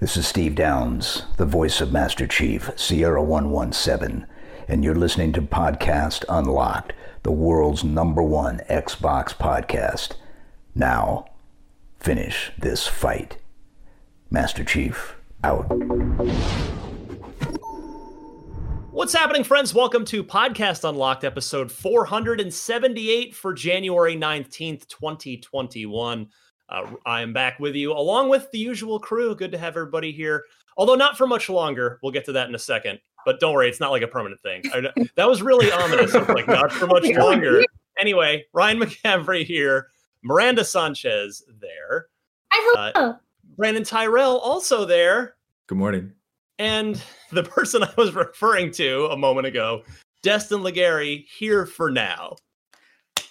This is Steve Downes, the voice of Master Chief, Sierra 117, and you're listening to Podcast Unlocked, the world's number one Xbox podcast. Now, finish this fight. Master Chief, out. What's happening, friends? Welcome to Podcast Unlocked, episode 478 for January 19th, 2021. Uh, I am back with you along with the usual crew. Good to have everybody here, although not for much longer. We'll get to that in a second. But don't worry, it's not like a permanent thing. I, that was really ominous. like not for much longer. Anyway, Ryan McCaffrey here, Miranda Sanchez there. Hi, hello. Uh, Brandon Tyrell also there. Good morning. And the person I was referring to a moment ago, Destin Legarie, here for now.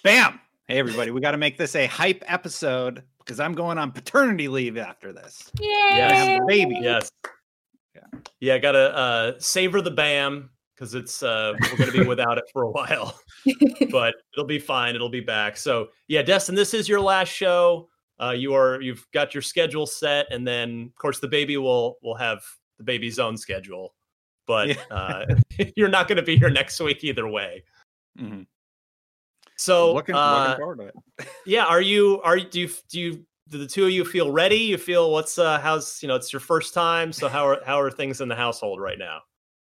Bam! Hey, everybody, we got to make this a hype episode because I'm going on paternity leave after this. Yay! Yes. baby. Yes. Yeah. Yeah, I gotta uh, savor the BAM because it's uh, we're gonna be without it for a while, but it'll be fine. It'll be back. So yeah, Destin, this is your last show. Uh, you are you've got your schedule set, and then of course the baby will will have the baby's own schedule, but yeah. uh, you're not going to be here next week either way. Mm-hmm. So looking, uh, looking forward to it. yeah, are you are do you do you do the two of you feel ready? You feel what's uh how's you know it's your first time, so how are how are things in the household right now?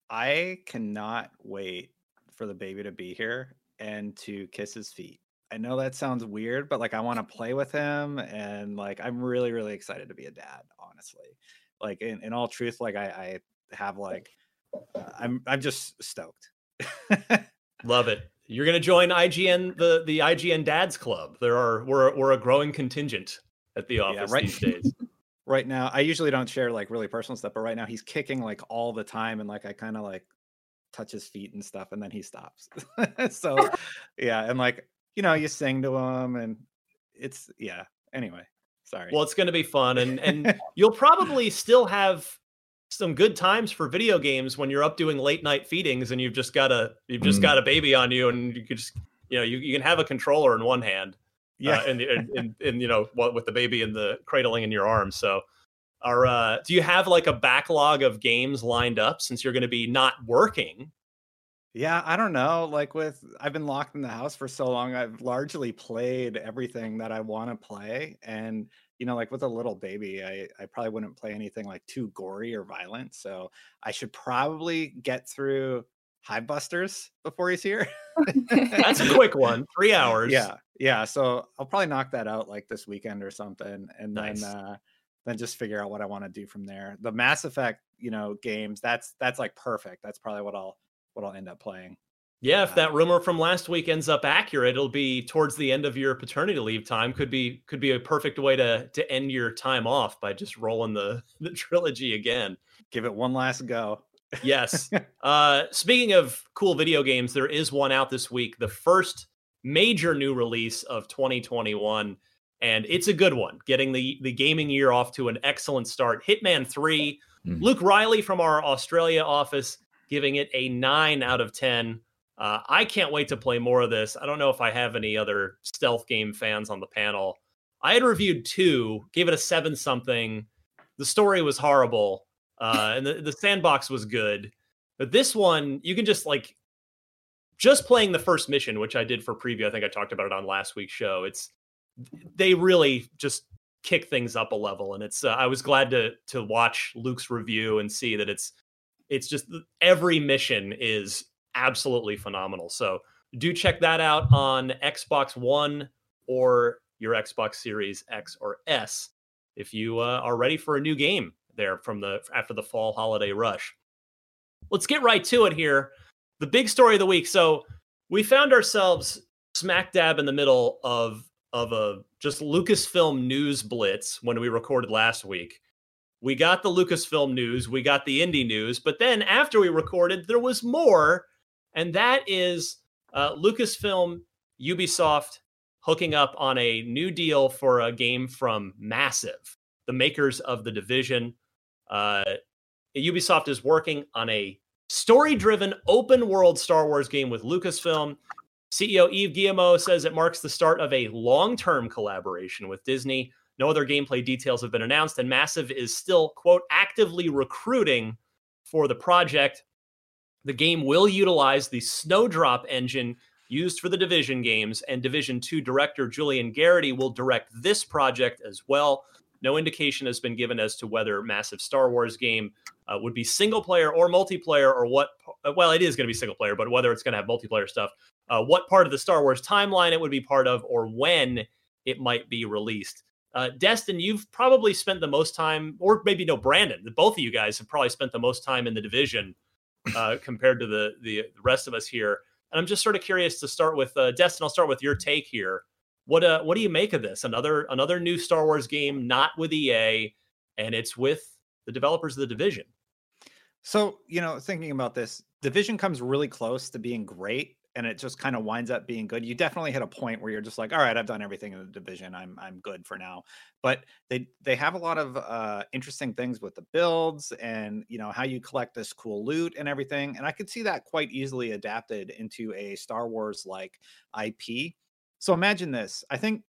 I cannot wait for the baby to be here and to kiss his feet. I know that sounds weird, but like I want to play with him and like I'm really really excited to be a dad, honestly. Like in, in all truth, like I, I have like uh, I'm I'm just stoked. Love it. You're going to join IGN the the IGN Dads Club. There are we're we're a growing contingent at the office yeah, right. these days. right now, I usually don't share like really personal stuff, but right now he's kicking like all the time, and like I kind of like touch his feet and stuff, and then he stops. so yeah, and like you know, you sing to him, and it's yeah. Anyway, sorry. Well, it's going to be fun, and and you'll probably still have some good times for video games when you're up doing late night feedings and you've just got a you've just mm. got a baby on you and you could just you know you, you can have a controller in one hand yeah. uh, and, and, and, and you know what with the baby in the cradling in your arms. So are uh do you have like a backlog of games lined up since you're going to be not working? Yeah i don't know like with i've been locked in the house for so long i've largely played everything that i want to play and you know, like with a little baby, I, I probably wouldn't play anything like too gory or violent. So I should probably get through Hivebusters before he's here. That's a quick one, three hours. Yeah, yeah. So I'll probably knock that out like this weekend or something, and nice. then uh, then just figure out what I want to do from there. The Mass Effect, you know, games. That's that's like perfect. That's probably what I'll what I'll end up playing. Yeah, if that rumor from last week ends up accurate, it'll be towards the end of your paternity leave time. Could be could be a perfect way to to end your time off by just rolling the the trilogy again. Give it one last go. yes. Uh speaking of cool video games, there is one out this week, the first major new release of 2021 and it's a good one. Getting the the gaming year off to an excellent start. Hitman 3, mm. Luke Riley from our Australia office giving it a 9 out of 10 uh, I can't wait to play more of this. I don't know if I have any other stealth game fans on the panel. I had reviewed two, gave it a seven something. The story was horrible, uh, and the, the sandbox was good. But this one, you can just like just playing the first mission, which I did for preview. I think I talked about it on last week's show. It's they really just kick things up a level, and it's. Uh, I was glad to to watch Luke's review and see that it's it's just every mission is absolutely phenomenal. So do check that out on Xbox One or your Xbox Series X or S if you uh, are ready for a new game there from the after the fall holiday rush. Let's get right to it here. The big story of the week. So we found ourselves smack dab in the middle of of a just Lucasfilm news blitz when we recorded last week. We got the Lucasfilm news, we got the indie news, but then after we recorded, there was more and that is uh, Lucasfilm, Ubisoft hooking up on a new deal for a game from Massive, the makers of the Division. Uh, Ubisoft is working on a story-driven open-world Star Wars game with Lucasfilm. CEO Yves Guillemot says it marks the start of a long-term collaboration with Disney. No other gameplay details have been announced, and Massive is still, quote, actively recruiting for the project. The game will utilize the Snowdrop engine used for the Division games, and Division 2 director Julian Gerighty will direct this project as well. No indication has been given as to whether Massive Star Wars game uh, would be single player or multiplayer, or what. Uh, well, it is going to be single player, but whether it's going to have multiplayer stuff, uh, what part of the Star Wars timeline it would be part of, or when it might be released. Uh, Destin, you've probably spent the most time, or maybe no, Brandon. Both of you guys have probably spent the most time in the division uh, compared to the, the rest of us here. And I'm just sort of curious to start with uh, Destin. I'll start with your take here. What uh, what do you make of this? Another another new Star Wars game, not with EA, and it's with the developers of the Division. So you know, thinking about this, Division comes really close to being great, and it just kind of winds up being good. You definitely hit a point where you're just like, all right, I've done everything in the division. I'm I'm good for now. But they they have a lot of uh, interesting things with the builds and you know how you collect this cool loot and everything. And I could see that quite easily adapted into a Star Wars like IP. So imagine this. I think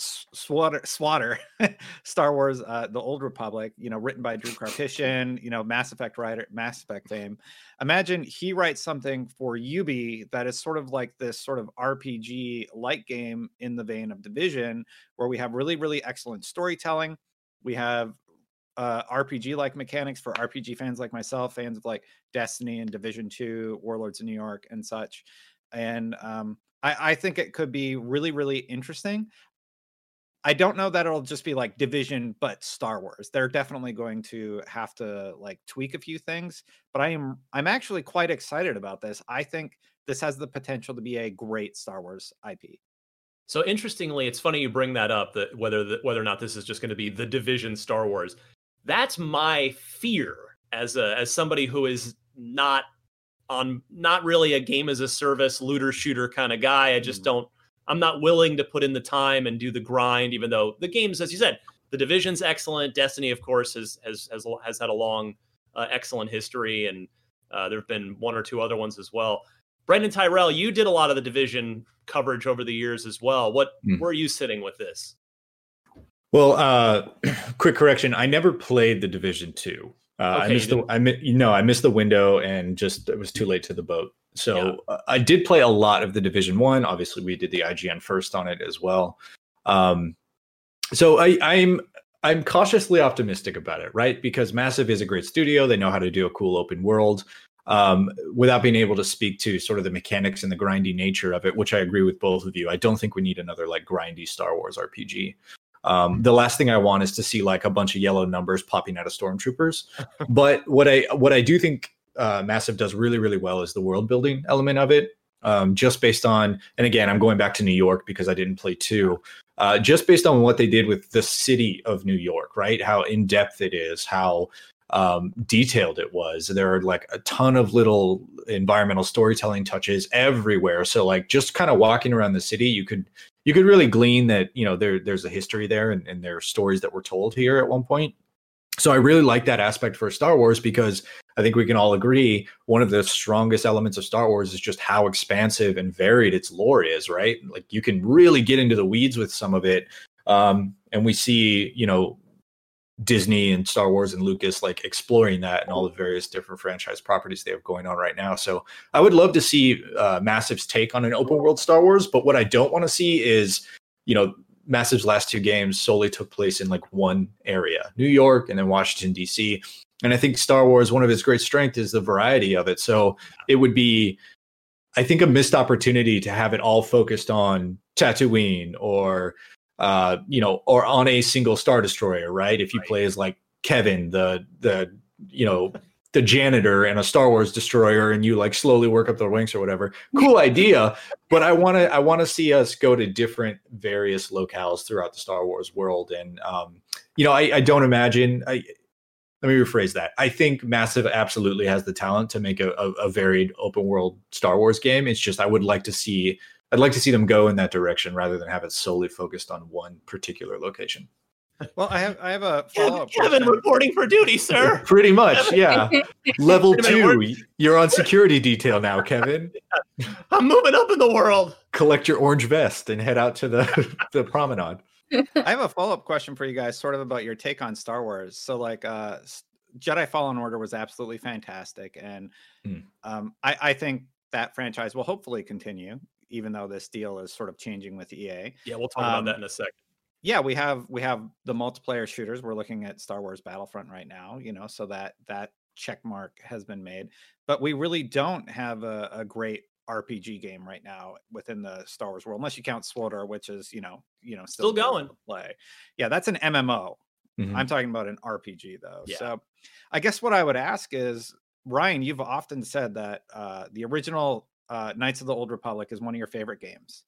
SWTOR, SWTOR, Star Wars, uh, The Old Republic, you know, written by Drew Karpyshyn, you know, Mass Effect writer, Mass Effect fame. Imagine he writes something for Ubi that is sort of like this sort of RPG light game in the vein of Division, where we have really, really excellent storytelling. We have uh, RPG like mechanics for RPG fans like myself, fans of like Destiny and Division 2, Warlords of New York, and such. And um, I, I, think it could be really, really interesting. I don't know that it'll just be like division, but Star Wars. They're definitely going to have to like tweak a few things, but I am I'm actually quite excited about this. I think this has the potential to be a great Star Wars IP. So interestingly, it's funny you bring that up that whether the, whether or not this is just going to be the division Star Wars. That's my fear as a as somebody who is not on not really a game as a service looter shooter kind of guy. I just mm. don't I'm not willing to put in the time and do the grind, even though the games, as you said, the division's excellent. Destiny, of course, has has has, has had a long, uh, excellent history, and uh, there have been one or two other ones as well. Brendan Tyrell, you did a lot of the division coverage over the years as well. What mm. where are you sitting with this? Well, uh, quick correction: I never played the Division Two. Uh, okay, I missed the I mi- you know I missed the window and just it was too late to the boat. So yeah. uh, I did play a lot of the Division One. Obviously, we did the IGN first on it as well. Um, so I, I'm I'm cautiously optimistic about it, right? Because Massive is a great studio. They know how to do a cool open world. Um, without being able to speak to sort of the mechanics and the grindy nature of it, which I agree with both of you. I don't think we need another like grindy Star Wars RPG. Um, the last thing I want is to see like a bunch of yellow numbers popping out of stormtroopers. but what I what I do think uh, Massive does really, really well is the world building element of it. Um, just based on, and again, I'm going back to New York because I didn't play two. Uh, just based on what they did with the city of New York, right? How in depth it is, how um, detailed it was. There are like a ton of little environmental storytelling touches everywhere. So like just kind of walking around the city, you could you could really glean that you know there there's a history there and, and there are stories that were told here at one point. So I really like that aspect for Star Wars because I think we can all agree one of the strongest elements of Star Wars is just how expansive and varied its lore is, right? Like you can really get into the weeds with some of it. Um, and we see, you know, Disney and Star Wars and Lucas like exploring that and all the various different franchise properties they have going on right now. So I would love to see uh, Massive's take on an open world Star Wars, but what I don't want to see is, you know, Massive's last two games solely took place in like one area, New York and then Washington D.C. And I think Star Wars, one of its great strengths is the variety of it. So it would be, I think, a missed opportunity to have it all focused on Tatooine or, uh, you know, or on a single Star Destroyer, right? If you right. play as like Kevin, the the you know the janitor and a Star Wars destroyer and you like slowly work up the ranks or whatever. Cool idea, but I want to I want to see us go to different various locales throughout the Star Wars world and um you know I, I don't imagine I let me rephrase that. I think Massive absolutely has the talent to make a, a, a, varied open world Star Wars game. It's just I would like to see I'd like to see them go in that direction rather than have it solely focused on one particular location. Well, I have I have a follow up. Kevin question. reporting for duty, sir. Pretty much, yeah. Level two, you're on security detail now, Kevin. I'm moving up in the world. Collect your orange vest and head out to the the promenade. I have a follow up question for you guys, sort of about your take on Star Wars. So, like, uh, Jedi Fallen Order was absolutely fantastic, and mm. um, I, I think that franchise will hopefully continue, even though this deal is sort of changing with EA. Yeah, we'll talk um, about that in a second. Yeah, we have we have the multiplayer shooters. We're looking at Star Wars Battlefront right now, you know, so that that check mark has been made. But we really don't have a, a great RPG game right now within the Star Wars world, unless you count SWTOR, which is you know you know still, still going play. Yeah, that's an MMO. Mm-hmm. I'm talking about an RPG though. Yeah. So I guess what I would ask is Ryan, you've often said that uh, the original uh, Knights of the Old Republic is one of your favorite games.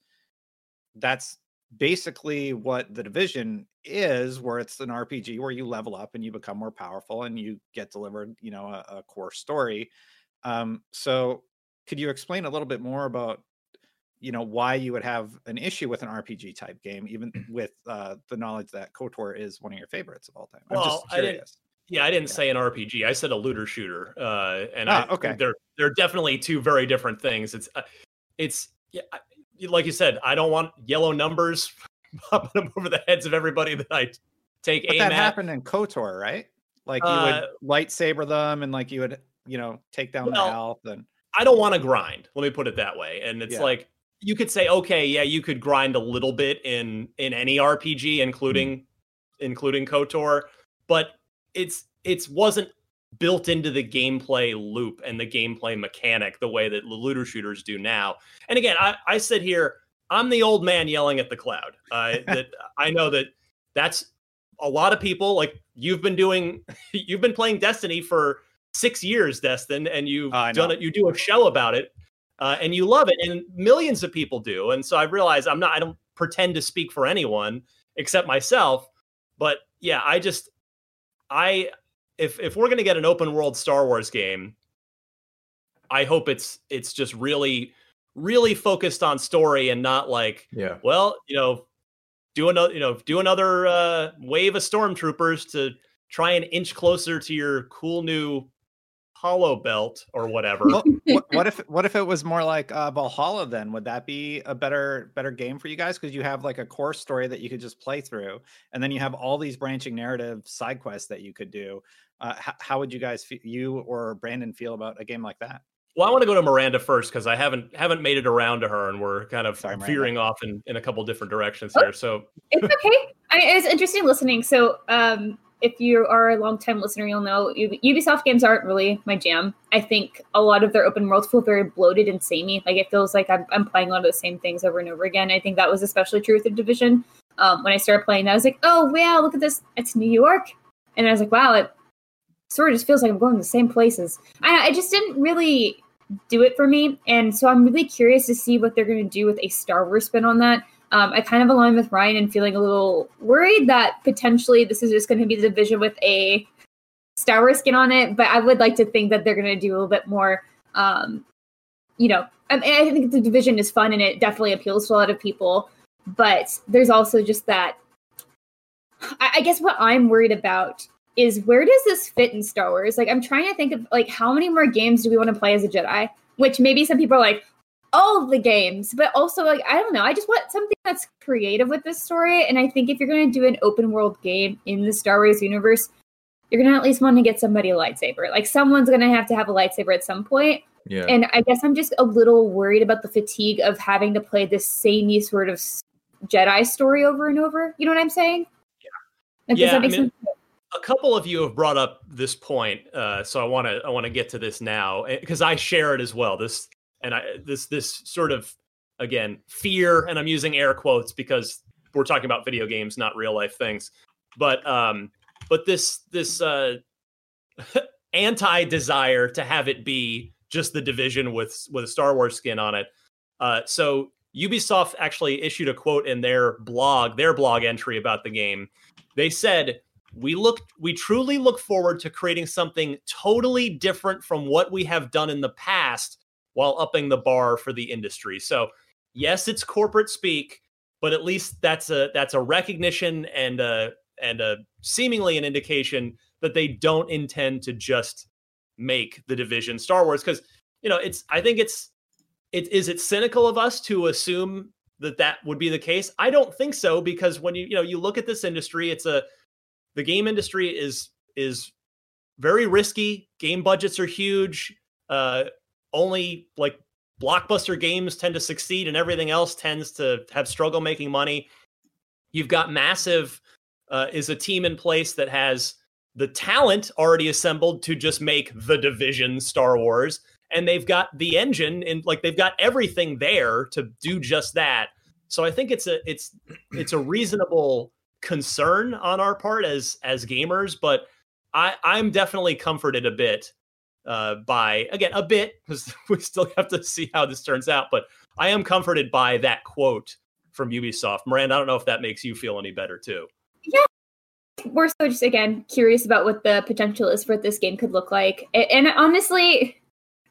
That's basically what the division is where it's an rpg where you level up and you become more powerful and you get delivered you know a, a core story um, so could you explain a little bit more about you know why you would have an issue with an RPG type game, even with uh, the knowledge that KOTOR is one of your favorites of all time. I'm well, I didn't, yeah, I didn't yeah. say an RPG. I said a looter shooter, uh, and ah, I, okay, they're they're definitely two very different things. It's uh, it's yeah, like you said, I don't want yellow numbers popping up over the heads of everybody that I take but aim that at. happened in KOTOR, right? Like you uh, would lightsaber them, and like you would you know take down well, the health and I don't want to grind. Let me put it that way. And it's yeah. like you could say, okay, yeah, you could grind a little bit in in any RPG, including mm. including KOTOR, but it's it's wasn't built into the gameplay loop and the gameplay mechanic the way that the looter shooters do now. And again, I, I sit here, I'm the old man yelling at the cloud. Uh, that I know that that's a lot of people like you've been doing you've been playing Destiny for six years, Destin, and you've uh, done it. You do a show about it, uh, and you love it, and millions of people do. And so I realize I'm not. I don't pretend to speak for anyone except myself. But yeah, I just, I if if we're gonna get an open world Star Wars game, I hope it's it's just really really focused on story and not like yeah well you know do another you know do another uh, wave of stormtroopers to try and inch closer to your cool new hollow belt or whatever. Well, what, what, if what if it was more like uh, Valhalla? Then would that be a better better game for you guys? Because you have like a core story that you could just play through, and then you have all these branching narrative side quests that you could do. Uh, h- how would you guys, fe- you or Brandon, feel about a game like that? Well, I want to go to Miranda first because I haven't haven't made it around to her, and we're kind of Sorry, veering off in, in a couple different directions oh, here. So it's okay. I, it's interesting listening. So um, if you are a long time listener, you'll know Ubisoft games aren't really my jam. I think a lot of their open worlds feel very bloated and samey. Like it feels like I'm, I'm playing a lot of the same things over and over again. I think that was especially true with the Division. Um, when I started playing that, I was like, oh, wow, look at this. It's New York. And I was like, wow, it sort of just feels like I'm going to the same places. I, I just didn't really do it for me. And so I'm really curious to see what they're going to do with a Star Wars spin on that. Um, I kind of align with Ryan and feeling a little worried that potentially this is just going to be the division with a Star Wars skin on it. But I would like to think that they're going to do a little bit more. Um, you know, I, mean, I think the division is fun and it definitely appeals to a lot of people. But there's also just that. I, I guess what I'm worried about is where does this fit in Star Wars? Like, I'm trying to think of like how many more games do we want to play as a Jedi? Which maybe some people are like, all the games, but also like I don't know. I just want something that's creative with this story, and I think if you're going to do an open world game in the Star Wars universe, you're going to at least want to get somebody a lightsaber. Like someone's going to have to have a lightsaber at some point. Yeah. And I guess I'm just a little worried about the fatigue of having to play this samey sort of Jedi story over and over. You know what I'm saying? Yeah. Like, yeah. I mean, a couple of you have brought up this point, uh, so I want to I want to get to this now because I share it as well. This and I this this sort of again fear, and I'm using air quotes because we're talking about video games, not real life things. But um, but this this uh, anti desire to have it be just the division with with a Star Wars skin on it. Uh, so Ubisoft actually issued a quote in their blog, their blog entry about the game. They said, "We look we truly look forward to creating something totally different from what we have done in the past while upping the bar for the industry. So, yes, it's corporate speak, but at least that's a that's a recognition and a and a seemingly an indication that they don't intend to just make the division Star Wars because you know it's I think it's it is it cynical of us to assume that that would be the case? I don't think so because when you you know you look at this industry, it's a the game industry is is very risky. Game budgets are huge. Uh, only like blockbuster games tend to succeed, and everything else tends to have struggle making money. You've got massive uh, is a team in place that has the talent already assembled to just make the division Star Wars, and they've got the engine and like they've got everything there to do just that. So I think it's a it's it's a reasonable concern on our part as as gamers, but I I'm definitely comforted a bit uh, by again a bit because we still have to see how this turns out, but I am comforted by that quote from Ubisoft. Miranda, I don't know if that makes you feel any better too. Yeah, we're so just again curious about what the potential is for what this game could look like, and, and honestly,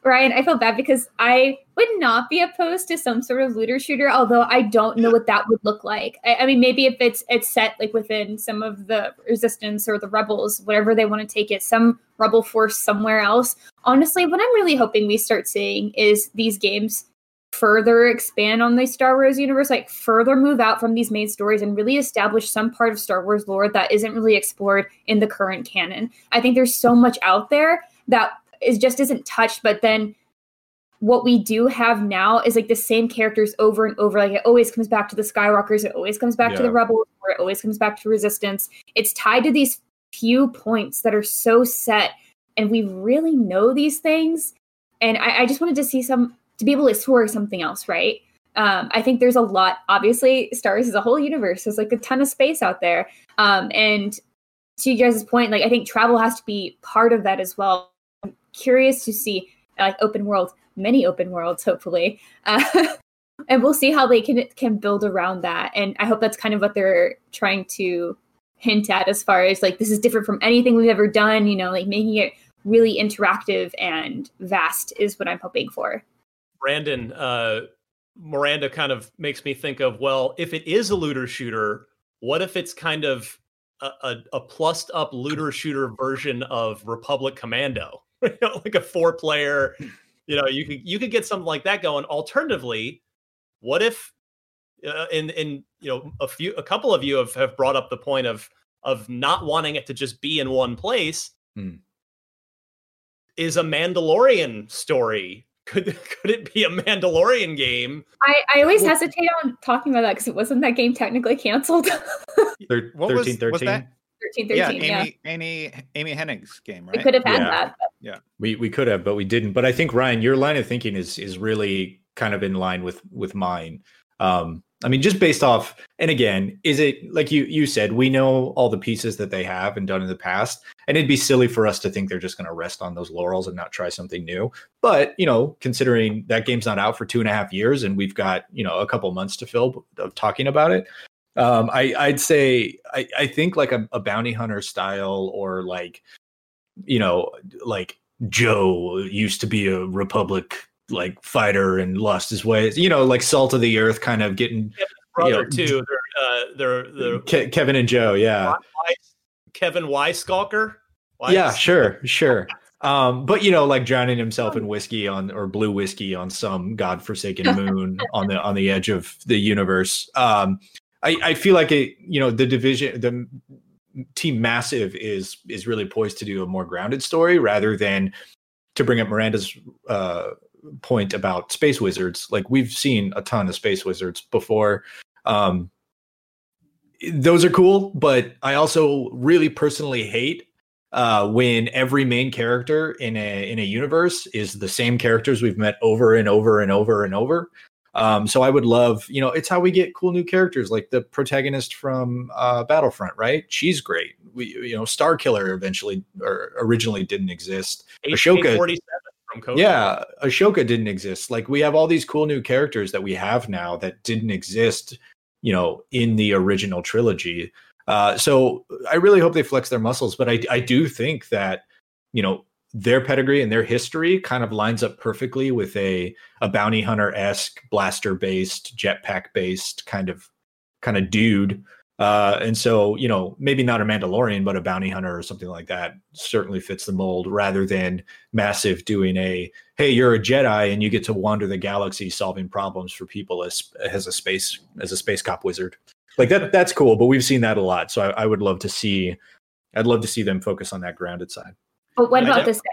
Ryan, I feel bad because I would not be opposed to some sort of looter shooter, although I don't know what that would look like. I, I, mean, maybe if it's it's set like within some of the resistance or the rebels, whatever they want to take it, some rebel force somewhere else. Honestly, what I'm really hoping we start seeing is these games further expand on the Star Wars universe, like further move out from these main stories and really establish some part of Star Wars lore that isn't really explored in the current canon. I think there's so much out there that is just isn't touched but then what we do have now is like the same characters over and over like it always comes back to the skywalkers it always comes back yeah. to the rebels or it always comes back to resistance it's tied to these few points that are so set and we really know these things and I, I just wanted to see some to be able to explore something else right um, I think there's a lot. Obviously, Star Wars is a whole universe. There's like a ton of space out there. Um, and to you guys' point, like I think travel has to be part of that as well curious to see like open world, many open worlds, hopefully. Uh, and we'll see how they can can build around that. And I hope that's kind of what they're trying to hint at as far as like this is different from anything we've ever done. You know, like making it really interactive and vast is what I'm hoping for. Brandon, uh, Miranda kind of makes me think of well, if it is a looter shooter, what if it's kind of a, a, a plussed up looter shooter version of Republic Commando? you know, like a four player. You know, you could you could get something like that going. Alternatively, what if uh, in in you know a few a couple of you have, have brought up the point of of not wanting it to just be in one place hmm. is a mandalorian story could could it be a mandalorian game i i always well, hesitate on talking about that because it wasn't that game technically canceled Thir- 13 13 13, 13, yeah, Amy, yeah. Amy, Amy Hennig's game, right? We could have had yeah. that. But... Yeah, we we could have, but we didn't. But I think Ryan, your line of thinking is is really kind of in line with with mine. Um, I mean, just based off, and again, is it like you you said, we know all the pieces that they have and done in the past, and it'd be silly for us to think they're just going to rest on those laurels and not try something new. But you know, considering that game's not out for two and a half years, and we've got you know a couple months to fill of talking about it, um, I, I'd say I, I think like a, a bounty hunter style or like you know like Joe used to be a Republic like fighter and lost his way. You know, like salt of the earth, kind of getting brother you know, too. They're, uh, they're, they're Ke- Kevin and Joe, yeah. Kevin Weiskalker. Weiss? Yeah, sure, sure. Um, but you know, like drowning himself in whiskey on or blue whiskey on some godforsaken moon on the on the edge of the universe. Um, I, I feel like it, you know, the division, the team massive is is really poised to do a more grounded story rather than to bring up Miranda's uh, point about space wizards. Like we've seen a ton of space wizards before. Um, those are cool, but I also really personally hate uh, when every main character in a in a universe is the same characters we've met over and over and over and over. Um, so I would love, you know, it's how we get cool new characters, like the protagonist from uh, Battlefront, right? She's great. We, you know, Starkiller eventually or originally didn't exist. Ahsoka, from Code yeah, Ahsoka didn't exist. Like we have all these cool new characters that we have now that didn't exist, you know, in the original trilogy. Uh, so I really hope they flex their muscles, but I, I do think that, you know, their pedigree and their history kind of lines up perfectly with a a bounty hunter esque blaster based jetpack based kind of kind of dude Uh, and so, you know, maybe not a Mandalorian, but a bounty hunter or something like that certainly fits the mold rather than massive doing a, hey, you're a Jedi and you get to wander the galaxy solving problems for people as as a space as a space cop wizard. Like that that's cool, but we've seen that a lot. So I, I would love to see I'd love to see them focus on that grounded side. But what about this guy?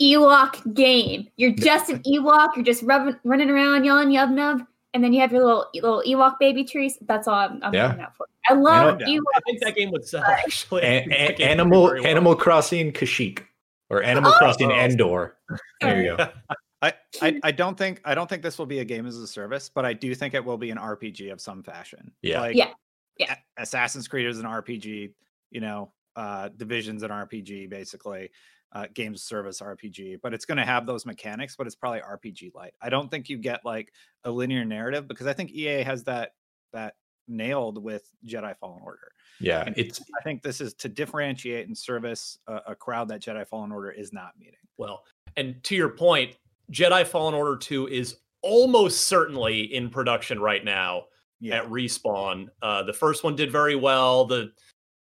Ewok game. You're just an Ewok. You're just rubbing, running around yelling yub nub, and then you have your little little Ewok baby trees. That's all I'm, I'm yeah. out for. I love Ewok. I think that game would uh, sell actually. A- a- animal well. Animal Crossing Kashyyyk or Animal oh, Crossing oh. Endor. There you go. I, I, I don't think I don't think this will be a game as a service, but I do think it will be an RPG of some fashion. Yeah. Like, yeah. Yeah. Assassin's Creed is an RPG, you know, uh Division's in RPG basically uh, games service RPG, but it's going to have those mechanics, but it's probably RPG light. I don't think you get like a linear narrative because I think EA has that that nailed with Jedi Fallen Order. Yeah, and it's. I think this is to differentiate and service a, a crowd that Jedi Fallen Order is not meeting. Well, and to your point, Jedi Fallen Order Two is almost certainly in production right now yeah. at Respawn. Uh, the first one did very well. The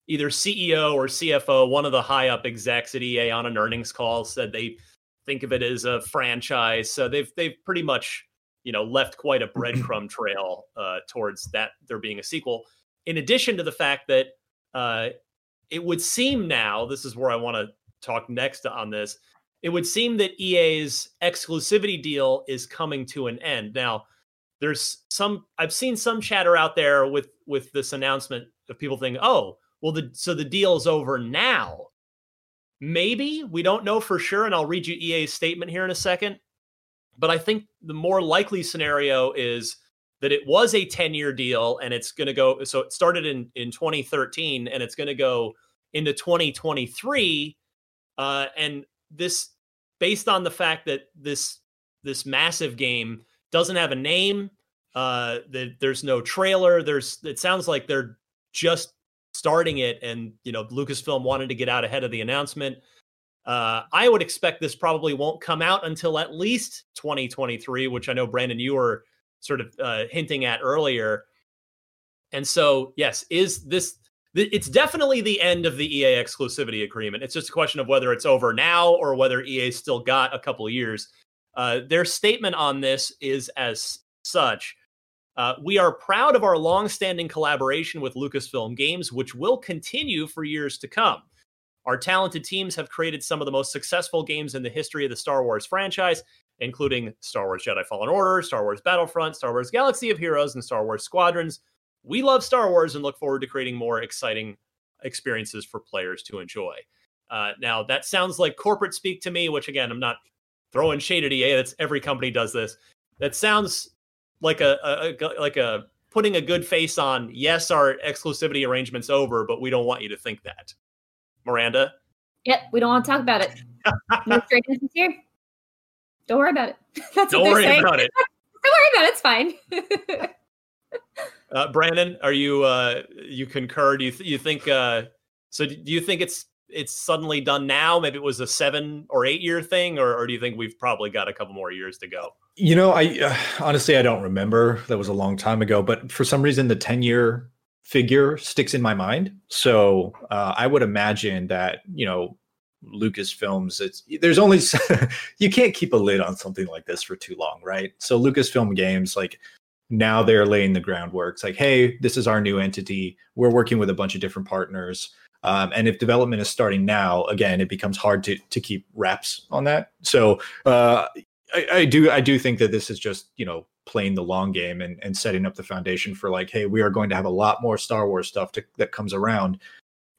either CEO or CFO, one of the high up execs at EA on an earnings call said they think of it as a franchise. So they've they've pretty much you know left quite a breadcrumb trail uh, towards that there being a sequel. In addition to the fact that uh, it would seem now, this is where I want to talk next on this. It would seem that EA's exclusivity deal is coming to an end. Now, there's some I've seen some chatter out there with with this announcement of people thinking, "Oh, well, the so the deal is over now. Maybe we don't know for sure, and I'll read you EA's statement here in a second. But I think the more likely scenario is that it was a 10 year deal and it's going to go. So it started in, in 2013 and it's going to go into 2023. Uh, and this, based on the fact that this this massive game doesn't have a name, uh, that there's no trailer. There's it sounds like they're just starting it and you know lucasfilm wanted to get out ahead of the announcement. Uh, i would expect this probably won't come out until at least 2023 which i know brandon you were sort of uh, hinting at earlier. And so yes is this it's definitely the end of the ea exclusivity agreement. It's just a question of whether it's over now or whether ea still got a couple years. Uh, their statement on this is as such uh, we are proud of our long-standing collaboration with Lucasfilm Games, which will continue for years to come. Our talented teams have created some of the most successful games in the history of the Star Wars franchise, including Star Wars Jedi Fallen Order, Star Wars Battlefront, Star Wars Galaxy of Heroes, and Star Wars Squadrons. We love Star Wars and look forward to creating more exciting experiences for players to enjoy. Uh, now, that sounds like corporate speak to me, which again, I'm not throwing shade at EA. That's every company does this. That sounds like a, a, like a putting a good face on. Yes, our exclusivity arrangement's over, but we don't want you to think that. Miranda. Yep, we don't want to talk about it. no straightness here. Don't worry about it. That's don't worry saying. about it. don't worry about it. It's fine. uh, Brandon, are you uh, you concur? Do you th- you think uh, so? Do you think it's it's suddenly done now? Maybe it was a seven or eight year thing, or, or do you think we've probably got a couple more years to go? You know, I uh, honestly I don't remember. That was a long time ago, but for some reason the ten year figure sticks in my mind. So uh, I would imagine that you know Lucasfilms. It's there's only you can't keep a lid on something like this for too long, right? So Lucasfilm Games, like now they're laying the groundwork. It's like, hey, this is our new entity. We're working with a bunch of different partners. Um, and if development is starting now, again, it becomes hard to to keep wraps on that. So uh, I, I, do I do think that this is just you know playing the long game and, and setting up the foundation for like, hey, we are going to have a lot more Star Wars stuff to, that comes around.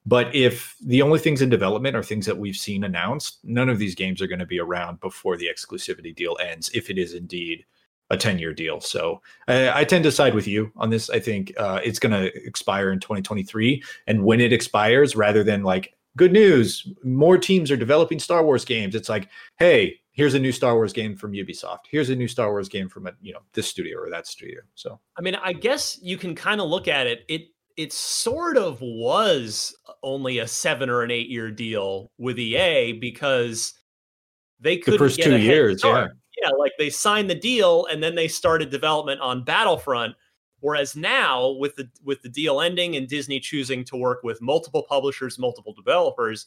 But if the only things in development are things that we've seen announced, none of these games are going to be around before the exclusivity deal ends, if it is indeed a 10 year deal. So I, I, tend to side with you on this. I think uh, it's going to expire in 2023. And when it expires, rather than like, good news, more teams are developing Star Wars games, it's like, hey, here's a new Star Wars game from Ubisoft. Here's a new Star Wars game from a, you know this studio or that studio. So I mean, I guess you can kind of look at it. It it sort of was only a seven or an eight year deal with EA because they could the first two years, yeah yeah, like they signed the deal and then they started development on Battlefront, Whereas now, with the with the deal ending and Disney choosing to work with multiple publishers, multiple developers,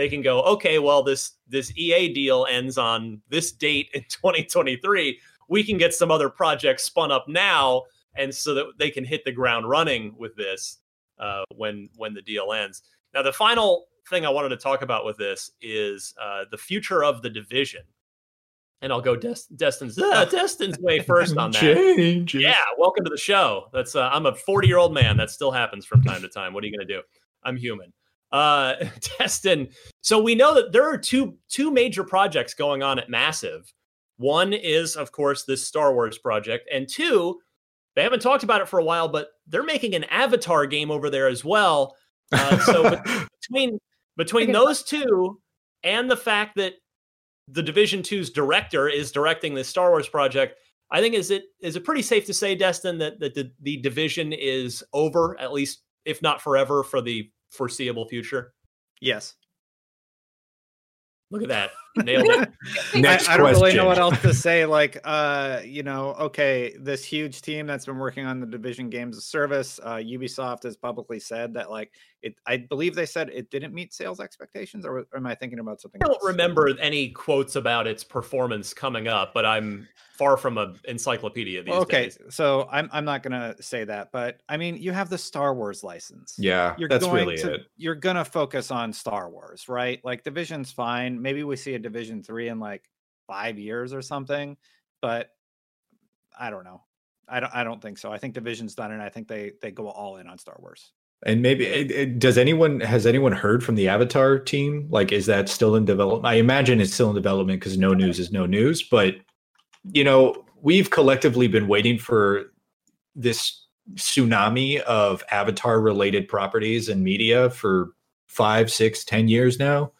they can go, okay, well this this EA deal ends on this date in 2023. We can get some other projects spun up now, and so that they can hit the ground running with this uh, when when the deal ends. Now, the final thing I wanted to talk about with this is uh, the future of the division and I'll go Dest- Destin's uh, Destin's way first on that. Change. Yeah, welcome to the show. That's uh, I'm a 40 year old man. That still happens from time to time. What are you gonna do? I'm human. Uh, Destin. So we know that there are two two major projects going on at Massive. One is, of course, this Star Wars project, and two, they haven't talked about it for a while, but they're making an Avatar game over there as well. Uh, so between between those two and the fact that the Division 2's director is directing this Star Wars project. I think is it is it pretty safe to say, Destin, that, that the, the division is over, at least if not forever, for the foreseeable future? Yes. Look at that. Nailed it. Next I, I don't really know what else to say. Like, uh, you know, okay, this huge team that's been working on the Division Games of Service, uh, Ubisoft has publicly said that, like, it. I believe they said it didn't meet sales expectations, or, or am I thinking about something? I don't else? remember any quotes about its performance coming up, but I'm far from an encyclopedia these okay, days. so I'm I'm not gonna say that, but I mean, you have the Star Wars license. Yeah, you're that's going really to, it. You're gonna focus on Star Wars, right? Like Division's fine. Maybe we see a Division three in like five years or something, but I don't know. I don't. I don't think so. I think Division's done, and I think they they go all in on Star Wars. And maybe it, it, does anyone has anyone heard from the Avatar team? Like, is that still in development? I imagine it's still in development because no news is no news. But you know, we've collectively been waiting for this tsunami of Avatar related properties and media for five, six, ten years now.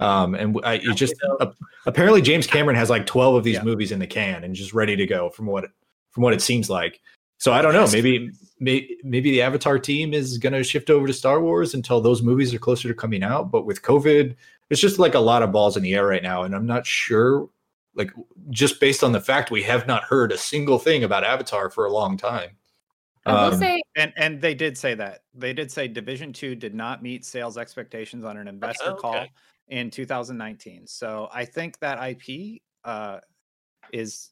Um, and I, it just uh, apparently James Cameron has like twelve of these yeah. movies in the can and just ready to go from what from what it seems like. So I don't know. Maybe maybe maybe the Avatar team is going to shift over to Star Wars until those movies are closer to coming out. But with COVID, it's just like a lot of balls in the air right now, and I'm not sure. Like just based on the fact we have not heard a single thing about Avatar for a long time. I will um, say, and and they did say that they did say Division Two did not meet sales expectations on an investor okay. call in 2019. So I think that IP uh, is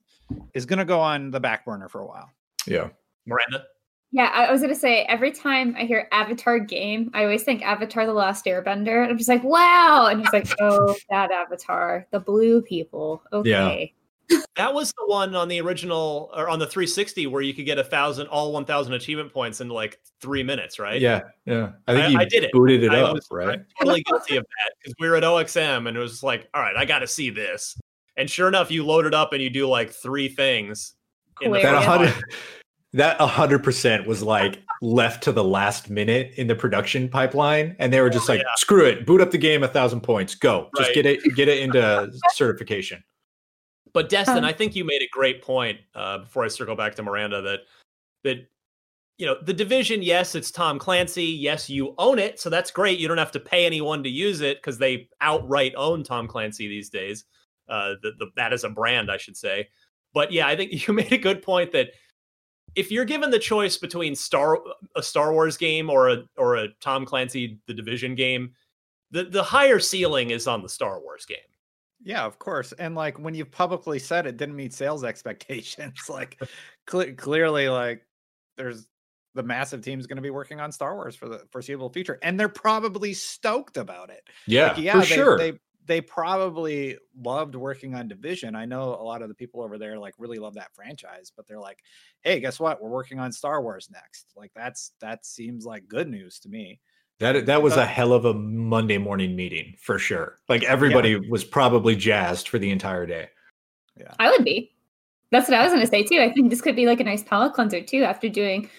is going to go on the back burner for a while. Yeah, Miranda. Yeah, I was gonna say every time I hear Avatar game, I always think Avatar: The Last Airbender, and I'm just like, wow, and it's like, oh, that Avatar, the blue people. Okay. Yeah. that was the one on the original or on the 360 where you could get a thousand, all 1,000 achievement points in like three minutes, right? Yeah, yeah. I think I, I did it. Booted it I up, was, right? totally guilty of that because we were at OXM and it was like, all right, I got to see this. And sure enough, you load it up and you do like three things. In the that that 100% was like left to the last minute in the production pipeline and they were just oh, like yeah. screw it boot up the game a thousand points go right. just get it get it into certification but destin um, i think you made a great point uh, before i circle back to miranda that that you know the division yes it's tom clancy yes you own it so that's great. You don't have to pay anyone to use it because they outright own tom clancy these days. Uh, the, the, that is a brand i should say. But yeah i think you made a good point that if you're given the choice between Star a Star Wars game or a or a Tom Clancy the Division game, the the higher ceiling is on the Star Wars game. Yeah, of course. And like when you've publicly said it didn't meet sales expectations, like cl- clearly like there's the massive team's going to be working on Star Wars for the foreseeable future, and they're probably stoked about it. Yeah, like, yeah, for they, sure. They they probably loved working on Division. I know a lot of the people over there like really love that franchise, but they're like, "Hey, guess what? We're working on Star Wars next." Like that's that seems like good news to me. That that was a hell of a Monday morning meeting for sure. Like everybody yeah. was probably jazzed for the entire day. Yeah. I would be. That's what I was going to say too. I think this could be like a nice palate cleanser too after doing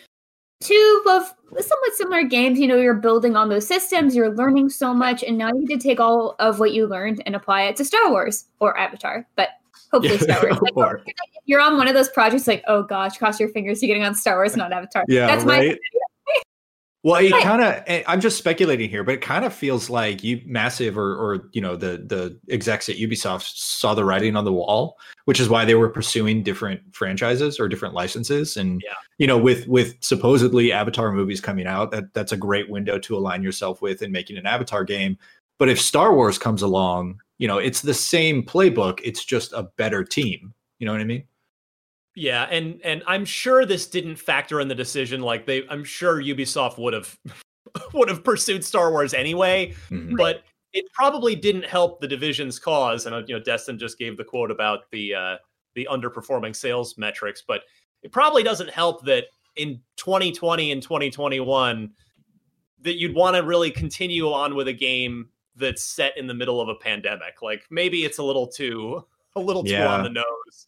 two of somewhat similar games. You know, you're building on those systems, you're learning so much, and now you need to take all of what you learned and apply it to Star Wars or Avatar, but hopefully Star Wars. Like, you're on one of those projects like, oh gosh, cross your fingers, you're getting on Star Wars, not Avatar. Yeah, That's right. my Well, it kind of eh, I'm just speculating here, but it kind of feels like you massive or or you know the the execs at Ubisoft saw the writing on the wall, which is why they were pursuing different franchises or different licenses. And yeah. you know, with with supposedly Avatar movies coming out, that that's a great window to align yourself with in making an Avatar game. But if Star Wars comes along, you know, it's the same playbook, it's just a better team. You know what I mean? Yeah, and and I'm sure this didn't factor in the decision. Like they, I'm sure Ubisoft would have would have pursued Star Wars anyway, mm-hmm. but it probably didn't help the division's cause. And uh, you know, Destin just gave the quote about the uh, the underperforming sales metrics, but it probably doesn't help that in 2020 and 2021 that you'd want to really continue on with a game that's set in the middle of a pandemic. Like maybe it's a little too a little yeah. too on the nose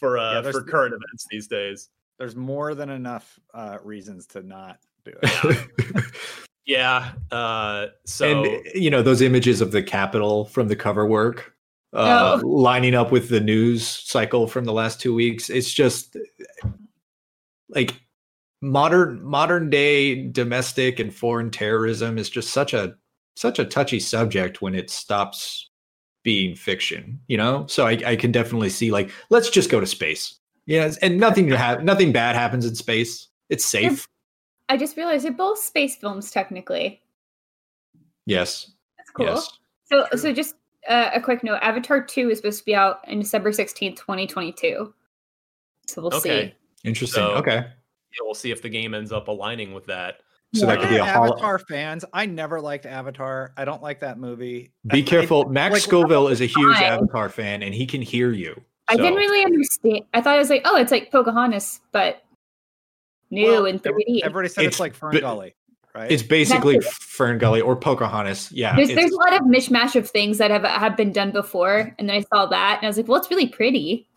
for uh yeah, for current events these days. There's more than enough uh reasons to not do it. yeah. Uh so and you know those images of the Capitol from the cover work uh oh. lining up with the news cycle from the last two weeks. It's just like modern modern day domestic and foreign terrorism is just such a such a touchy subject when it stops being fiction, you know? So I, I can definitely see like, let's just go to space. Yeah, and nothing to have nothing bad happens in space. It's safe. I just realized they're both space films technically. Yes. That's cool. Yes. So True. so just uh, a quick note, Avatar 2 is supposed to be out in December 16th, 2022. So we'll okay. see. Interesting. So, okay. Yeah, we'll see if the game ends up aligning with that. So yeah. that could be a Avatar fans. I never liked Avatar. I don't like that movie. Be I, careful. I, Max like, Scoville is a huge fine. Avatar fan, and he can hear you. So. I didn't really understand. I thought it was like, oh, it's like Pocahontas, but new well, in 3D. Everybody said it's, it's like Fern Gully. Right? It's basically Fern Gully or Pocahontas. Yeah. There's, there's a lot of mishmash of things that have have been done before. And then I saw that and I was like, well, it's really pretty.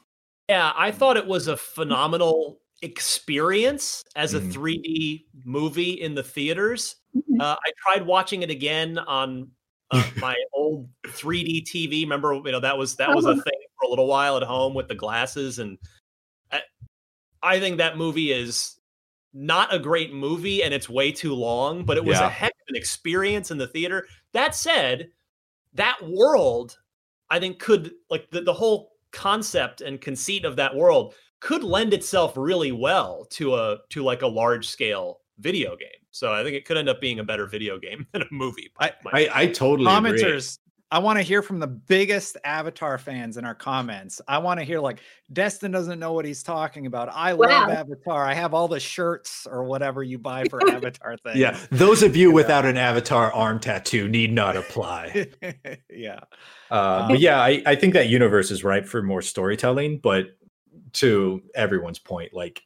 Yeah, I thought it was a phenomenal experience as a mm. Mm-hmm. 3D movie in the theaters. Mm-hmm. Uh, I tried watching it again on uh, my old 3D TV. Remember, you know that was that was a oh. thing for a little while at home with the glasses, and I, I think that movie is not a great movie and it's way too long, but it was yeah. a heck of an experience in the theater. That said, that world, I think, could like the, the whole concept and conceit of that world could lend itself really well to a to like a large scale video game. So I think it could end up being a better video game than a movie. I, I, I, totally commenters. Agree. I want to hear from the biggest Avatar fans in our comments. I want to hear like Destin doesn't know what he's talking about. I wow. love Avatar. I have all the shirts or whatever you buy for Avatar things. Yeah, those of you without an Avatar arm tattoo need not apply. yeah, uh, but yeah, I, I think that universe is ripe for more storytelling, but to everyone's point, like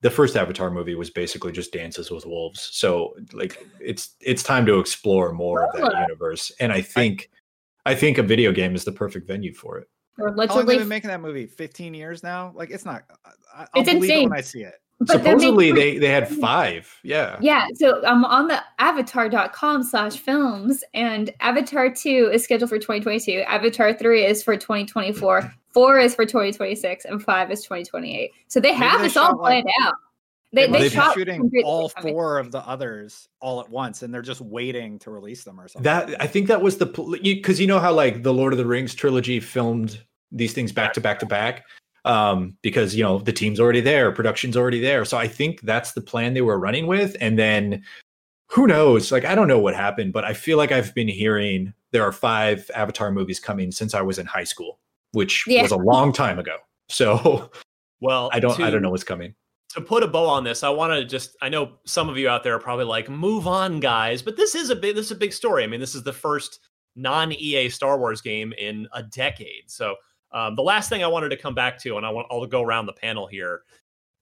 the first Avatar movie was basically just dances with wolves. So like it's it's time to explore more of that universe. And I think I, I think a video game is the perfect venue for it. Or How long have they been making that movie? 15 years now? Like it's not I, will it's believe insane. it when I see it. But Supposedly they, they had five. Yeah. Yeah. So I'm on the avatar.com slash films and Avatar 2 is scheduled for 2022. Avatar 3 is for 2024. Four is for 2026 and five is 2028. So they have this all planned like, out. They, they, shot shooting all four of the others all at once, and they're just waiting to release them or something. That I think that was the because you know how like the Lord of the Rings trilogy filmed these things back to back to back um, because you know the team's already there, production's already there. So I think that's the plan they were running with, and then who knows? Like I don't know what happened, but I feel like I've been hearing there are five Avatar movies coming since I was in high school which yeah. was a long time ago. So, well, I don't, to, I don't know what's coming. To put a bow on this, I want to just, I know some of you out there are probably like, move on, guys, but this is a big, this is a big story. I mean, this is the first non EA Star Wars game in a decade. So, um, the last thing I wanted to come back to, and I want, I'll go around the panel here,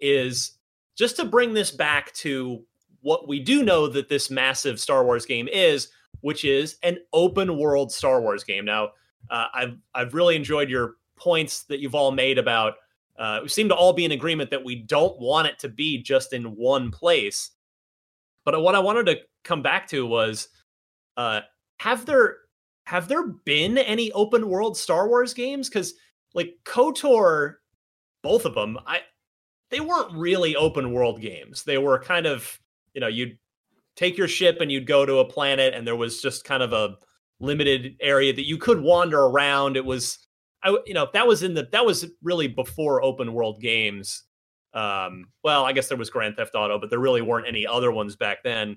is just to bring this back to what we do know that this massive Star Wars game is, which is an open world Star Wars game. Now, uh, I've I've really enjoyed your points that you've all made about. Uh, we seem to all be in agreement that we don't want it to be just in one place. But what I wanted to come back to was, uh, have there have there been any open world Star Wars games? Because like KOTOR, both of them, I they weren't really open world games. They were kind of you know you'd take your ship and you'd go to a planet, and there was just kind of a limited area that you could wander around. It was, I, you know, that was in the that was really before open world games. Um, well, I guess there was Grand Theft Auto, but there really weren't any other ones back then.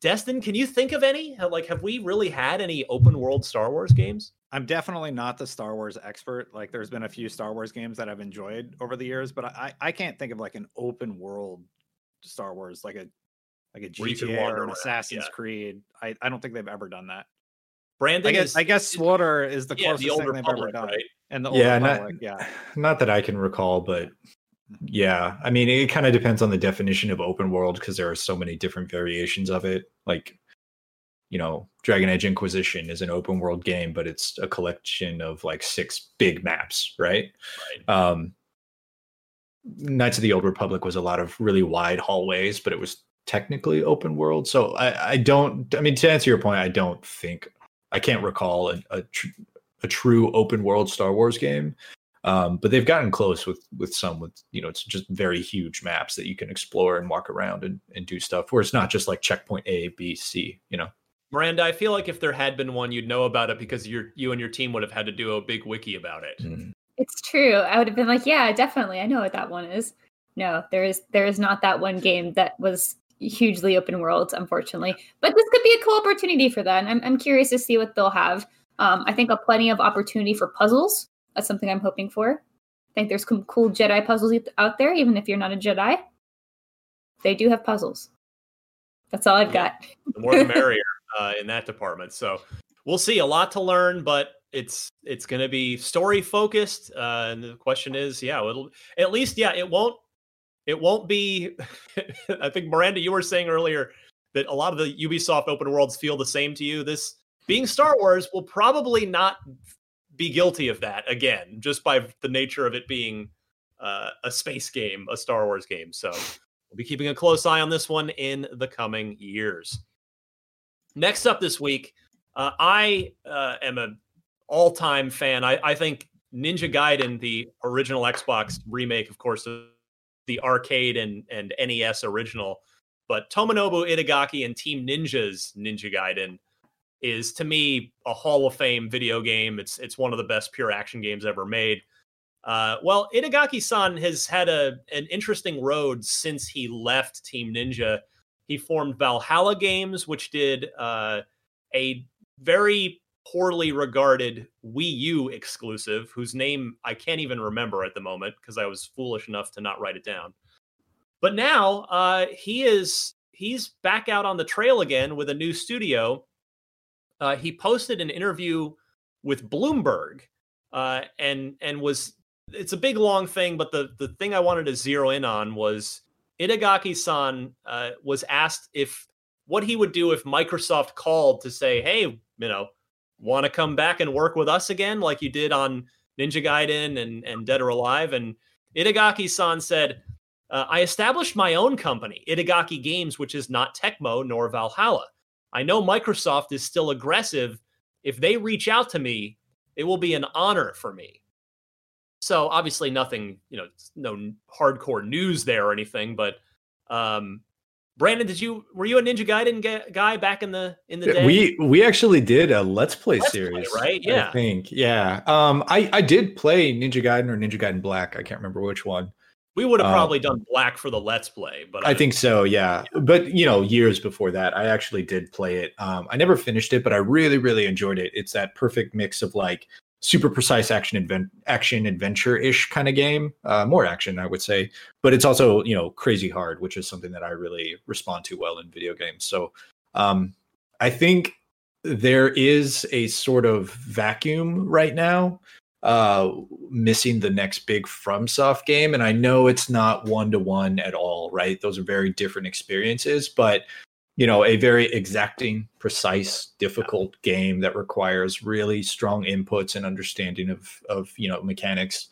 Destin, can you think of any? Like, have we really had any open world Star Wars games? I'm definitely not the Star Wars expert. Like, there's been a few Star Wars games that I've enjoyed over the years, but I I can't think of like an open world Star Wars like a like a GTA or an Assassin's yeah. Creed. I, I don't think they've ever done that. Brandon, I guess is, I guess SWTOR is the closest yeah, the thing they've ever done. Right? And the yeah, not, yeah, not that I can recall, but mm-hmm. yeah, I mean, it kind of depends on the definition of open world because there are so many different variations of it. Like, you know, Dragon Age Inquisition is an open world game, but it's a collection of like six big maps, right? Right. Um, Knights of the Old Republic was a lot of really wide hallways, but it was technically open world. So I, I don't. I mean, to answer your point, I don't think I can't recall a a, tr- a true open world Star Wars game. Um, but they've gotten close with with some with you know it's just very huge maps that you can explore and walk around and, and do stuff where it's not just like checkpoint A B C you know. Miranda, I feel like if there had been one, you'd know about it because your you and your team would have had to do a big wiki about it. Mm. It's true. I would have been like, yeah, definitely. I know what that one is. No, there is there is not that one game that was hugely open world, unfortunately. But this could be a cool opportunity for that. I'm I'm curious to see what they'll have. Um, I think a plenty of opportunity for puzzles. That's something I'm hoping for. I think there's some cool Jedi puzzles out there, even if you're not a Jedi. They do have puzzles. That's all I've got. the more the merrier uh, in that department. So we'll see. A lot to learn, but it's it's going to be story focused. Uh, and the question is, yeah, it'll at least yeah, it won't it won't be. I think Miranda, you were saying earlier that a lot of the Ubisoft open worlds feel the same to you. This being Star Wars will probably not be guilty of that again, just by the nature of it being uh, a space game, a Star Wars game. So we'll be keeping a close eye on this one in the coming years. Next up this week, uh, I uh, am a all-time fan. I, I, think Ninja Gaiden, the original Xbox remake, of course, the arcade and, and NES original, but Tomonobu Itagaki and Team Ninja's Ninja Gaiden is to me a Hall of Fame video game. It's it's one of the best pure action games ever made. Uh, well, Itagaki-san has had a an interesting road since he left Team Ninja. He formed Valhalla Games, which did uh, a very poorly regarded Wii U exclusive, whose name I can't even remember at the moment because I was foolish enough to not write it down. But now uh, he is he's back out on the trail again with a new studio. Uh, he posted an interview with Bloomberg, uh, and and was it's a big long thing, but the the thing I wanted to zero in on was Itagaki-san uh, was asked if what he would do if Microsoft called to say, "Hey, you know, want to come back and work with us again, like you did on Ninja Gaiden and, and Dead or Alive? And Itagaki san said, uh, I established my own company, Itagaki Games, which is not Tecmo nor Valhalla. I know Microsoft is still aggressive. If they reach out to me, it will be an honor for me. So obviously nothing, you know, no hardcore news there or anything, but um, Brandon, did you were you a Ninja Gaiden guy back in the in the day? We we actually did a Let's Play let's series, play, right? Yeah, I think yeah. Um, I I did play Ninja Gaiden or Ninja Gaiden Black. I can't remember which one. We would have uh, probably done Black for the Let's Play, but I, I think so. Yeah. yeah. but you know, years before that, I actually did play it. Um, I never finished it, but I really really enjoyed it. It's that perfect mix of like super precise action advent action adventure ish kind of game. Uh, more action, I would say, but it's also you know crazy hard, which is something that I really respond to well in video games. So um, I think there is a sort of vacuum right now uh missing the next big FromSoft game and I know it's not one to one at all right those are very different experiences but you know a very exacting precise difficult game that requires really strong inputs and understanding of of you know mechanics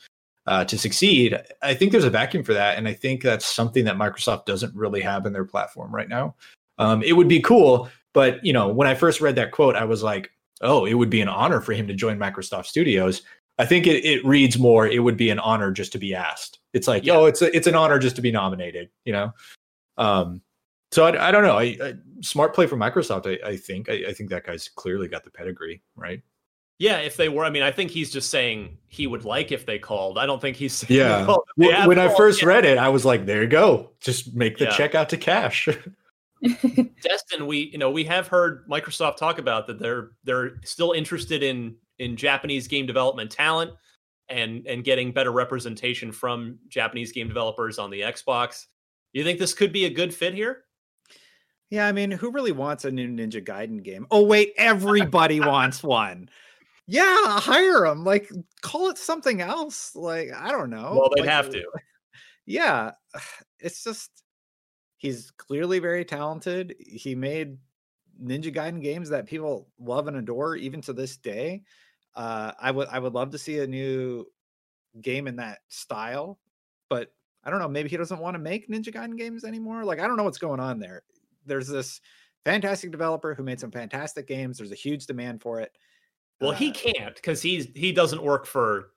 uh, to succeed. I think there's a vacuum for that and i think that's something that microsoft doesn't really have in their platform right now. Um, it would be cool but you know when i first read that quote i was like oh it would be an honor for him to join microsoft studios. I think it, it reads more it would be an honor just to be asked. It's like yeah. oh it's a, it's an honor just to be nominated you know? Um, So I, I don't know. I, I, smart play from Microsoft. I, I think. I, I, think that guy's clearly got the pedigree, right? Yeah, if they were, I mean, I think he's just saying he would like if they called. I don't think he's. yeah. when I first read it, I was like, "There you go. Just make the yeah. check out to cash." Destin, we you know we have heard Microsoft talk about that they're they're still interested in in Japanese game development talent and and getting better representation from Japanese game developers on the Xbox. Do you think this could be a good fit here? Yeah, I mean, who really wants a new Ninja Gaiden game? Oh wait, everybody wants one. Yeah, hire them. Like, call it something else. Like, I don't know. Well, they'd like, have to. Yeah, it's just he's clearly very talented. He made Ninja Gaiden games that people love and adore even to this day. Uh, I would I would love to see a new game in that style, but I don't know. Maybe he doesn't want to make Ninja Gaiden games anymore. Like I don't know what's going on there. There's this fantastic developer who made some fantastic games. There's a huge demand for it. Well, uh, he can't because he's he doesn't work for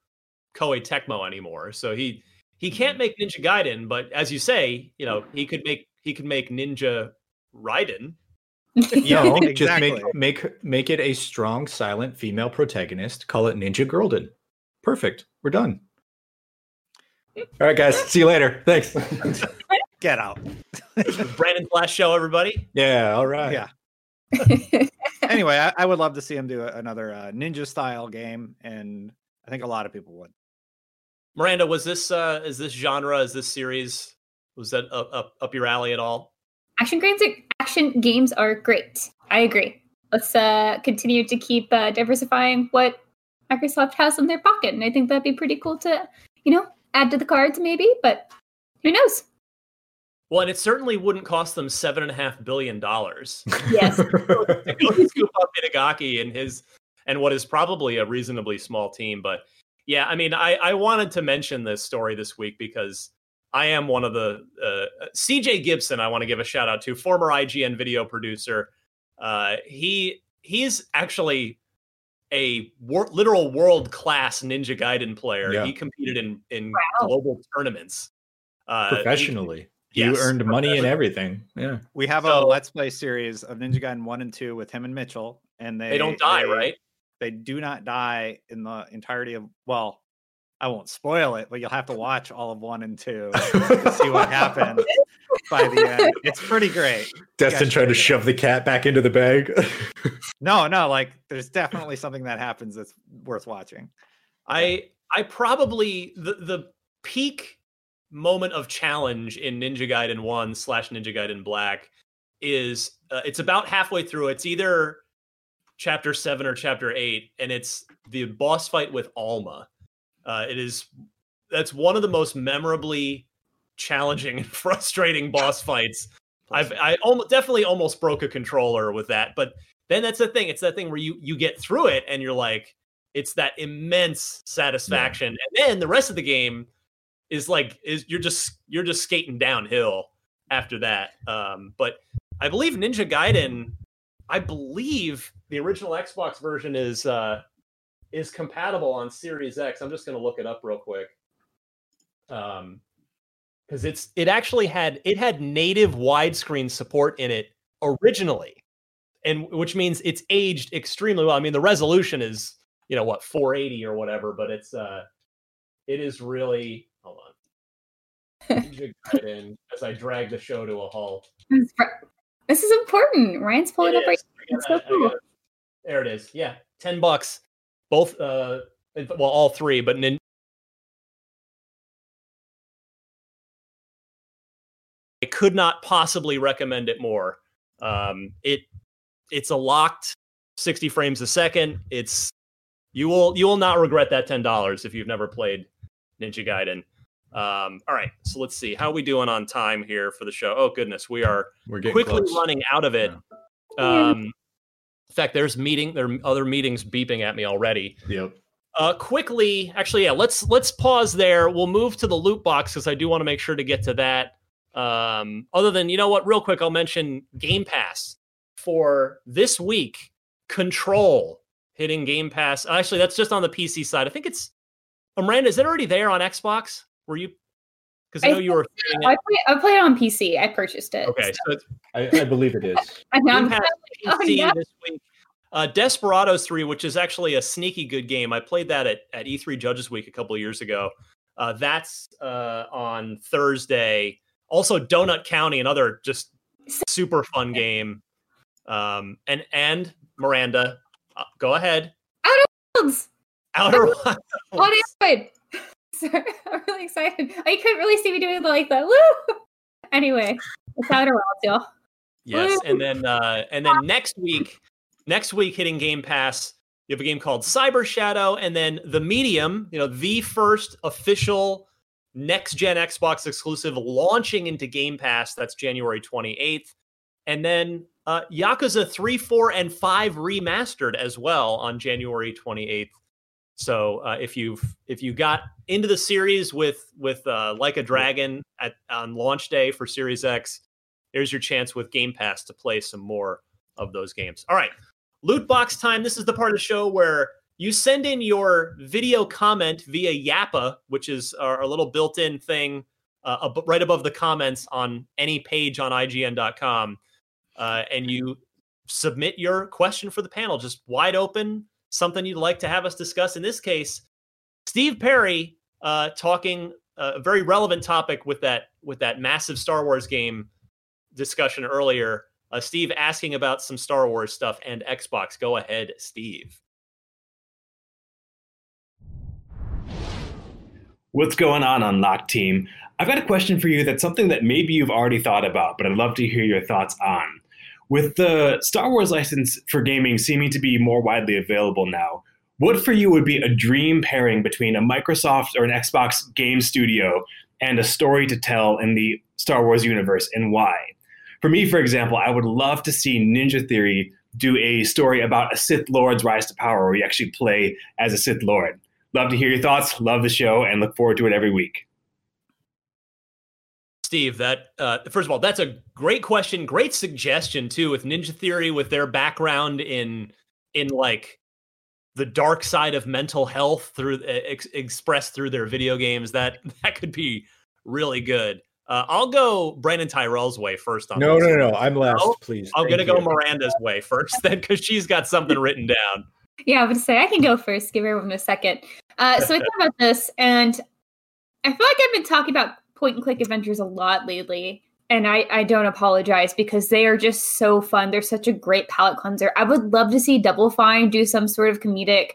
Koei Tecmo anymore. So he he can't mm-hmm. make Ninja Gaiden, but as you say, you know, he could make he could make Ninja Raiden yeah, no, exactly. just make make make it a strong, silent female protagonist. Call it Ninja Girlden. Perfect. We're done. All right, guys. See you later. Thanks. Get out. Brandon Flash Show, everybody. Yeah. All right. Yeah. anyway, I, I, would love to see him do another uh, ninja style game, and I think a lot of people would. Miranda, was this uh, is this genre, is this series, was that up, up, up your alley at all? Action games are action games are great. I agree. Let's uh, continue to keep uh, diversifying what Microsoft has in their pocket, and I think that'd be pretty cool to, you know, add to the cards maybe. But who knows? Well, and it certainly wouldn't cost them seven and a half billion dollars. Yes, to scoop up Itagaki and his and what is probably a reasonably small team. But yeah, I mean, I I wanted to mention this story this week because I am one of the uh, CJ Gibson. I want to give a shout out to former IGN video producer. Uh, he he's actually a wor- literal world class Ninja Gaiden player. Yeah. He competed in in wow. global tournaments uh, professionally. He, you yes, earned money and everything. Yeah, we have so, a Let's Play series of Ninja Gaiden one and two with him and Mitchell, and they they don't die, they, right? They do not die in the entirety of well I won't spoil it, but you'll have to watch all of one and two to see what happens by the end. It's pretty great. Destin trying to shove the cat back into the bag. no, no, like there's definitely something that happens that's worth watching. I I probably the the peak moment of challenge in Ninja Gaiden One slash Ninja Gaiden Black is uh, it's about halfway through. It's either chapter seven or chapter eight, and it's the boss fight with Alma uh, it is that's one of the most memorably challenging and frustrating boss fights. I've I almost definitely almost broke a controller with that, but then that's the thing. It's that thing where you you get through it and you're like, it's that immense satisfaction, yeah. and then the rest of the game is like is you're just you're just skating downhill after that. Um, but I believe Ninja Gaiden, I believe the original Xbox version is uh, is compatible on Series X. I'm just going to look it up real quick. Um, because it's it actually had it had native widescreen support in it originally, and which means it's aged extremely well. I mean, the resolution is you know what 480 or whatever, but it's uh, it is really hold on. as I drag the show to a halt. This is important. Ryan's pulling it up right. It's so cool. There it is. Yeah, ten bucks both uh well all three but nin- I could not possibly recommend it more. Um, it it's a locked 60 frames a second. It's you will you will not regret that ten dollars if you've never played Ninja Gaiden. Um, all right, so let's see how are we doing on time here for the show. Oh goodness, we are We're quickly close. running out of it. Yeah. Um, in fact, there's meeting there are other meetings beeping at me already. Yep. Uh, quickly, actually, yeah. Let's let's pause there. We'll move to the loot box because I do want to make sure to get to that. Um, other than you know what, real quick, I'll mention Game Pass for this week. Control hitting Game Pass. Actually, that's just on the PC side. I think it's Miranda. Is it already there on Xbox? Were you? Because I know I, you were. I play, I play it on PC. I purchased it. Okay, so, so I, I, believe it is. I know. I'm PC oh, yeah. this week. Uh, Desperados 3, which is actually a sneaky good game. I played that at, at E3 Judges Week a couple of years ago. Uh, that's uh, on Thursday. Also, Donut County, another just super fun game. Um, and and Miranda, uh, go ahead. Outer Wilds. Outer Wilds. On Android. I'm really excited. I couldn't really see me doing like that. Woo! Anyway, it's Wilds, y'all. Yes, Woo! and then uh, and then next week, next week hitting Game Pass, you have a game called Cyber Shadow, and then The Medium. You know, the first official next gen Xbox exclusive launching into Game Pass. That's January 28th. And then uh, Yakuza 3, 4, and 5 remastered as well on January 28th. So uh, if you've if you got into the series with with uh, Like a Dragon at on launch day for Series X, there's your chance with Game Pass to play some more of those games. All right, loot box time. This is the part of the show where you send in your video comment via Yappa, which is our, our little built-in thing uh, right above the comments on any page on IGN.com uh, and you submit your question for the panel, just wide open, something you'd like to have us discuss. In this case, Steve Perry uh, talking uh, a very relevant topic with that with that massive Star Wars game discussion earlier. Uh, Steve asking about some Star Wars stuff and Xbox. Go ahead, Steve. What's going on, Unlocked team? I've got a question for you that's something that maybe you've already thought about, but I'd love to hear your thoughts on. With the Star Wars license for gaming seeming to be more widely available now, what for you would be a dream pairing between a Microsoft or an Xbox game studio and a story to tell in the Star Wars universe and why? For me, for example, I would love to see Ninja Theory do a story about a Sith Lord's rise to power where you actually play as a Sith Lord. Love to hear your thoughts, love the show, and look forward to it every week. Steve, that uh, first of all, that's a great question, great suggestion too. With Ninja Theory, with their background in in like the dark side of mental health through ex- expressed through their video games, that that could be really good. Uh, I'll go Brandon Tyrell's way first on. No, this. no, no, I'm last, oh, please. I'm gonna go Miranda's way first then, because she's got something written down. Yeah, I would say I can go first. Give everyone a second. Uh, so I thought about this, and I feel like I've been talking about point and click adventures a lot lately. And I, I don't apologize because they are just so fun. They're such a great palate cleanser. I would love to see Double Fine do some sort of comedic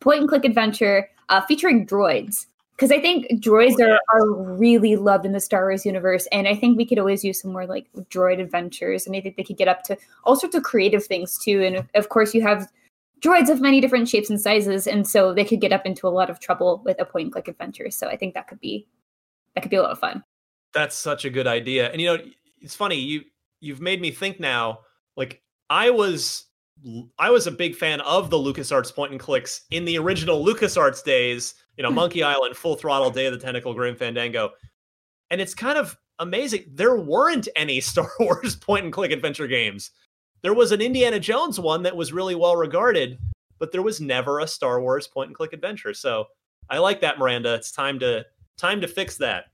point and click adventure uh, featuring droids. Because I think droids oh, yeah. are, are really loved in the Star Wars universe. And I think we could always use some more like droid adventures. And I think they could get up to all sorts of creative things too. And of course, you have droids of many different shapes and sizes. And so they could get up into a lot of trouble with a point and click adventure. So I think that could be that could be a lot of fun. That's such a good idea. And you know, it's funny, you you've made me think now, like I was I was a big fan of the LucasArts point and clicks in the original LucasArts days, you know, hmm. Monkey Island, Full Throttle, Day of the Tentacle, Grim Fandango. And it's kind of amazing. There weren't any Star Wars point and click adventure games. There was an Indiana Jones one that was really well regarded, but there was never a Star Wars point and click adventure. So I like that, Miranda. It's time to Time to fix that.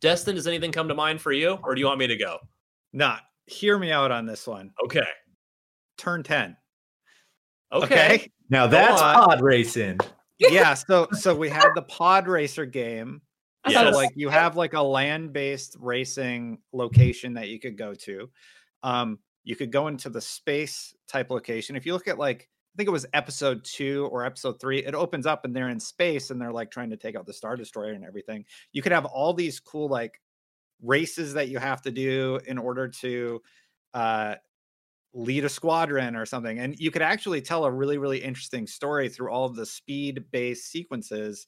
Destin, does anything come to mind for you, or do you want me to go? Not. Hear me out on this one. Okay. Turn 10. Okay. okay? Now that's pod racing. yeah. So so we had the pod racer game. Yes. So like you have like a land-based racing location that you could go to. Um, you could go into the space type location. If you look at like I think it was episode two or episode three. It opens up and they're in space and they're like trying to take out the Star Destroyer and everything. You could have all these cool like races that you have to do in order to uh, lead a squadron or something. And you could actually tell a really, really interesting story through all of the speed based sequences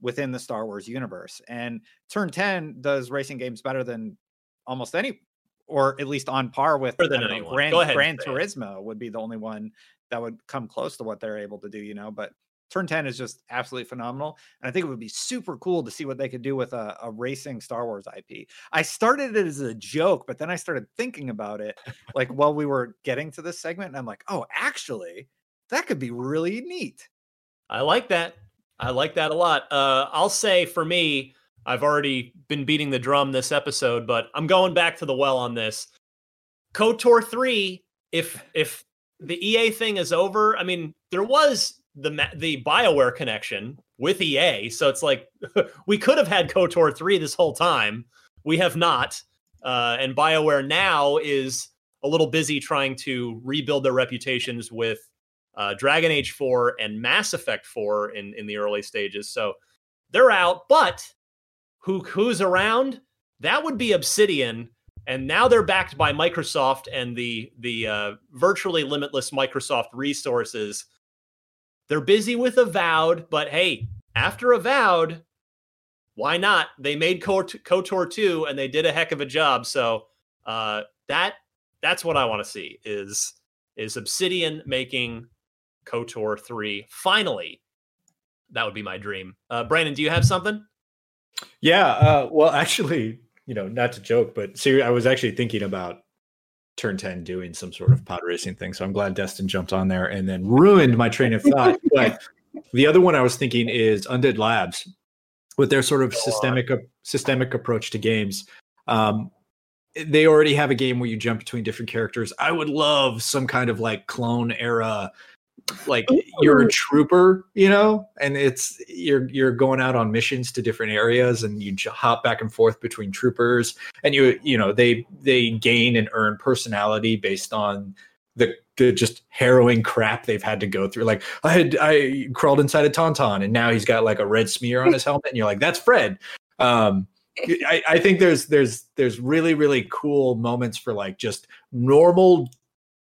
within the Star Wars universe. And Turn 10 does racing games better than almost any or at least on par with know, Gran, Gran Turismo would be the only one that would come close to what they're able to do, you know. But Turn 10 is just absolutely phenomenal. And I think it would be super cool to see what they could do with a, a, racing Star Wars IP. I started it as a joke, but then I started thinking about it like while we were getting to this segment. And I'm like, oh, actually, that could be really neat. I like that. I like that a lot. Uh, I'll say for me, I've already been beating the drum this episode, but I'm going back to the well on this. KOTOR 3, if if the EA thing is over, I mean, there was the the BioWare connection with EA, so it's like we could have had KOTOR 3 this whole time. We have not. Uh, and BioWare now is a little busy trying to rebuild their reputations with uh, Dragon Age 4 and Mass Effect 4 in, in the early stages. So they're out, but who who's around? That would be Obsidian, and now they're backed by Microsoft and the the uh, virtually limitless Microsoft resources. They're busy with Avowed, but hey, after Avowed, why not? They made KOTOR 2 and they did a heck of a job. So uh, that that's what I want to see is is Obsidian making KOTOR 3 finally. That would be my dream. Uh, Brandon, do you have something? Yeah. Uh, well, actually, you know, not to joke, but see, I was actually thinking about turn 10 doing some sort of pod racing thing. So I'm glad Destin jumped on there and then ruined my train of thought. but the other one I was thinking is Undead Labs with their sort of Go systemic systemic approach to games. Um, they already have a game where you jump between different characters. I would love some kind of like clone era like you're a trooper, you know, and it's you're you're going out on missions to different areas and you hop back and forth between troopers and you you know they they gain and earn personality based on the, the just harrowing crap they've had to go through. Like I had I crawled inside a tauntaun and now he's got like a red smear on his helmet and you're like that's Fred. Um I, I think there's there's there's really really cool moments for like just normal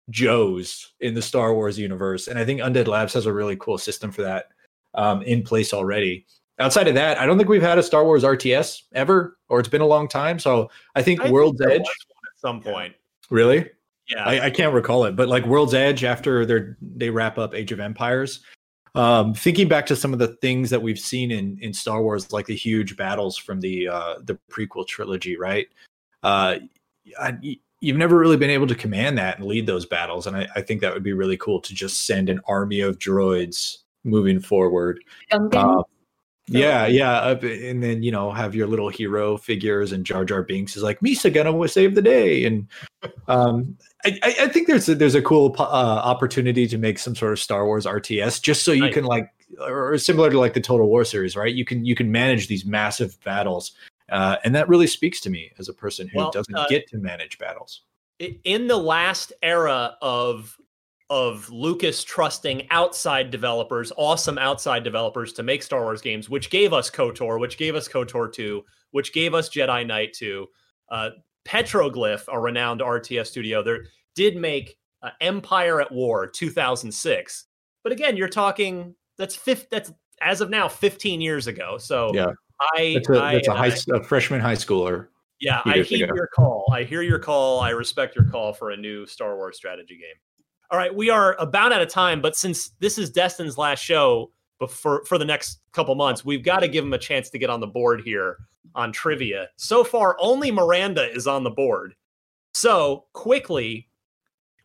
Joes in the Star Wars universe, and I think Undead Labs has a really cool system for that um, in place already. Outside of that, I don't think we've had a Star Wars RTS ever, or it's been a long time. So I think I World's think Edge at some point. Really? Yeah, I, I, can't recall it, but like World's Edge after they they wrap up Age of Empires. Um, thinking back to some of the things that we've seen in in Star Wars, like the huge battles from the uh, the prequel trilogy, right? Uh, I, you've never really been able to command that and lead those battles. And I, I think that would be really cool to just send an army of droids moving forward. Uh, yeah, yeah, and then you know have your little hero figures, and Jar Jar Binks is like Misa gonna save the day, and um, I, I think there's a, there's a cool uh, opportunity to make some sort of Star Wars RTS, just so you can like, or similar to like the Total War series, right? You can you can manage these massive battles uh, and that really speaks to me as a person who well, doesn't uh, get to manage battles. In the last era of of Lucas trusting outside developers, awesome outside developers to make Star Wars games, which gave us KOTOR, which gave us KOTOR 2, which gave us Jedi Knight 2. Uh, Petroglyph, a renowned RTS studio, there did make uh, Empire at War 2006. But again, you're talking that's fifth. That's as of now 15 years ago. So yeah. I that's a, that's a high a freshman high schooler. Yeah, I hear your call. I hear your call. I respect your call for a new Star Wars strategy game. All right, we are about out of time, but since this is Destin's last show for for the next couple months, we've got to give him a chance to get on the board here on trivia. So far, only Miranda is on the board. So quickly,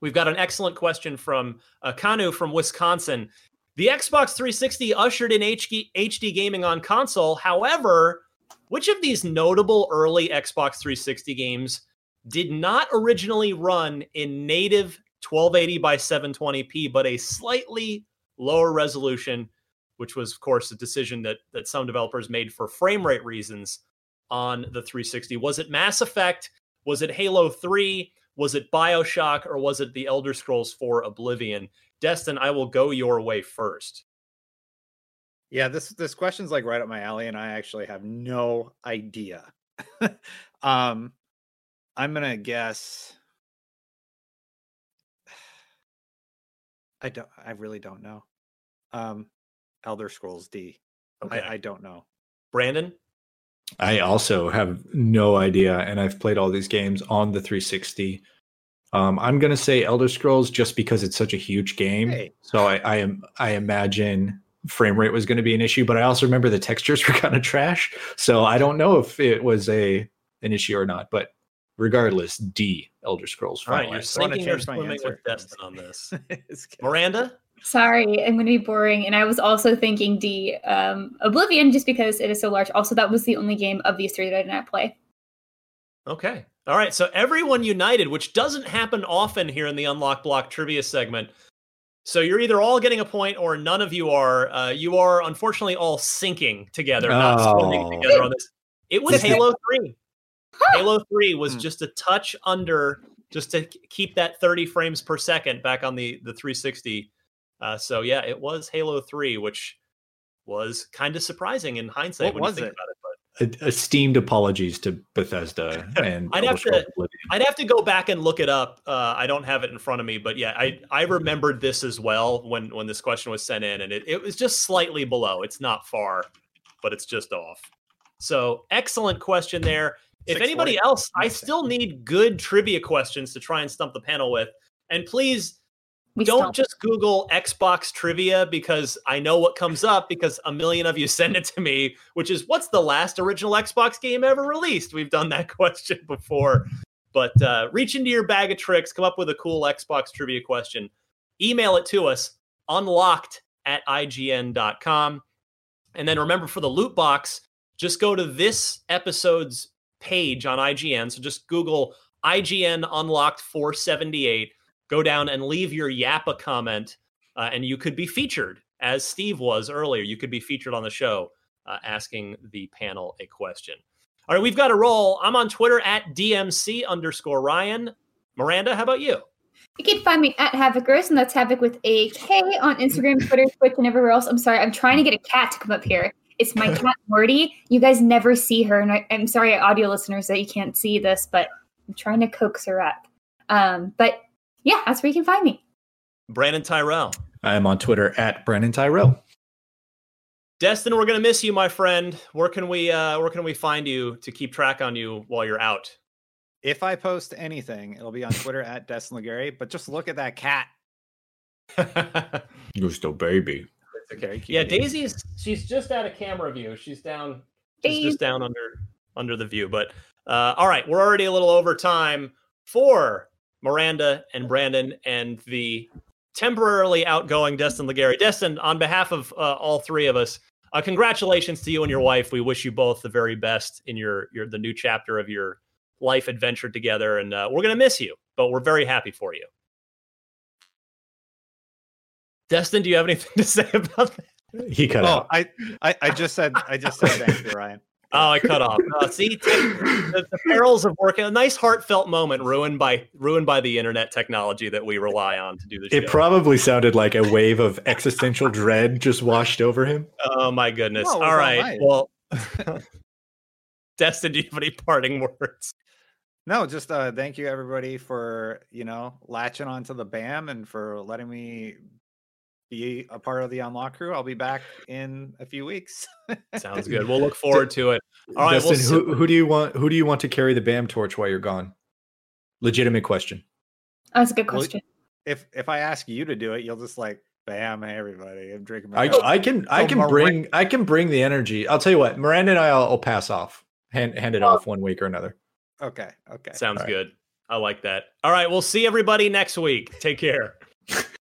we've got an excellent question from uh, Kanu from Wisconsin. The Xbox 360 ushered in HD gaming on console. However, which of these notable early Xbox 360 games did not originally run in native 1280 by 720p, but a slightly lower resolution, which was, of course, a decision that that some developers made for frame rate reasons on the 360? Was it Mass Effect? Was it Halo 3? Was it Bioshock? Or was it The Elder Scrolls 4 Oblivion? Destin, I will go your way first. Yeah, this this question's like right up my alley, and I actually have no idea. um, I'm gonna guess. I don't. I really don't know. Um, Elder Scrolls D. Okay. I, I don't know. Brandon. I also have no idea, and I've played all these games on the 360. Um, I'm gonna say Elder Scrolls just because it's such a huge game. Hey. So I, I am I imagine frame rate was going to be an issue, but I also remember the textures were kind of trash. So I don't know if it was a an issue or not. But regardless, D Elder Scrolls. All right, you're sinking or swimming with Destin on this. Miranda. Sorry, I'm going to be boring. And I was also thinking D, um, Oblivion, just because it is so large. Also, that was the only game of these three that I did not play. Okay. All right. So everyone united, which doesn't happen often here in the Unlock Block trivia segment. So you're either all getting a point or none of you are. Uh, you are unfortunately all sinking together, not Oh. swimming together on this. It was Halo 3. Halo 3 was Hmm. just a touch under, just to keep that 30 frames per second back on the, the 360. Uh, so yeah, it was Halo 3, which was kind of surprising in hindsight What when was you think about it? About it. But Esteemed apologies to Bethesda and I'd have to- Oblivion. I'd have to go back and look it up. Uh, I don't have it in front of me, but yeah, I I remembered this as well when when this question was sent in, and it, it was just slightly below. It's not far, but it's just off. So excellent question there. If anybody else, I still need good trivia questions to try and stump the panel with. And please We don't just Google Xbox trivia because I know what comes up because a million of you send it to me, which is what's the last original Xbox game ever released? We've done that question before. But uh, reach into your bag of tricks, come up with a cool Xbox trivia question, email it to us, unlocked at IGN.com. And then remember for the loot box, just go to this episode's page on IGN. So just Google IGN Unlocked 478 go down and leave your Yappa comment, uh, and you could be featured, as Steve was earlier. You could be featured on the show uh, asking the panel a question. All right, we've got a roll. I'm on Twitter at DMC underscore Ryan. Miranda, how about you? You can find me at Havocers, and that's Havoc with a K on Instagram, Twitter, Twitch, and everywhere else. I'm sorry, I'm trying to get a cat to come up here. It's my cat Morty. You guys never see her, and I, I'm sorry, audio listeners, that you can't see this, but I'm trying to coax her up. Um, but yeah, that's where you can find me. Brandon Tyrell. I am on Twitter at Brandon Tyrell. Destin, we're gonna miss you, my friend. Where can we uh, where can we find you to keep track on you while you're out? If I post anything, it'll be on Twitter at Destin Legarie. But just look at that cat. Gusto baby. okay. Very cute. Yeah, Daisy's she's just out of camera view. She's down she's just down under under the view. But uh all right, we're already a little over time for Miranda and Brandon and the temporarily outgoing Destin Legarie. Destin, on behalf of uh, all three of us, uh, congratulations to you and your wife. We wish you both the very best in your your the new chapter of your life adventure together, and uh, we're gonna miss you, but we're very happy for you. Destin, do you have anything to say about that? He cut Oh, out. I, I, I just said, I just said thank you, Ryan. Oh, I cut off. Uh, see, t- the, the perils of working. A nice heartfelt moment ruined by ruined by the internet technology that we rely on to do this. It show. probably sounded like a wave of existential dread just washed over him. oh my goodness! No, all all right. right. Well, Destin, do you have any parting words? No, just uh, thank you everybody for you know latching onto the BAM and for letting me be a part of the Unlock crew. I'll be back in a few weeks. Sounds good. We'll look forward to it. All right. Dustin, we'll who, who do you want? Who do you want to carry the BAM torch while you're gone? Legitimate question. That's a good Well, question. if if I ask you to do it, you'll just like BAM, hey everybody, I'm drinking my. I, I can I So can Mir- bring I can bring the energy. I'll tell you what, Miranda and I will I'll pass off. Hand hand it oh. off one week or another. okay, okay. Sounds All right. good. I like that. All right. We'll see everybody next week. Take care.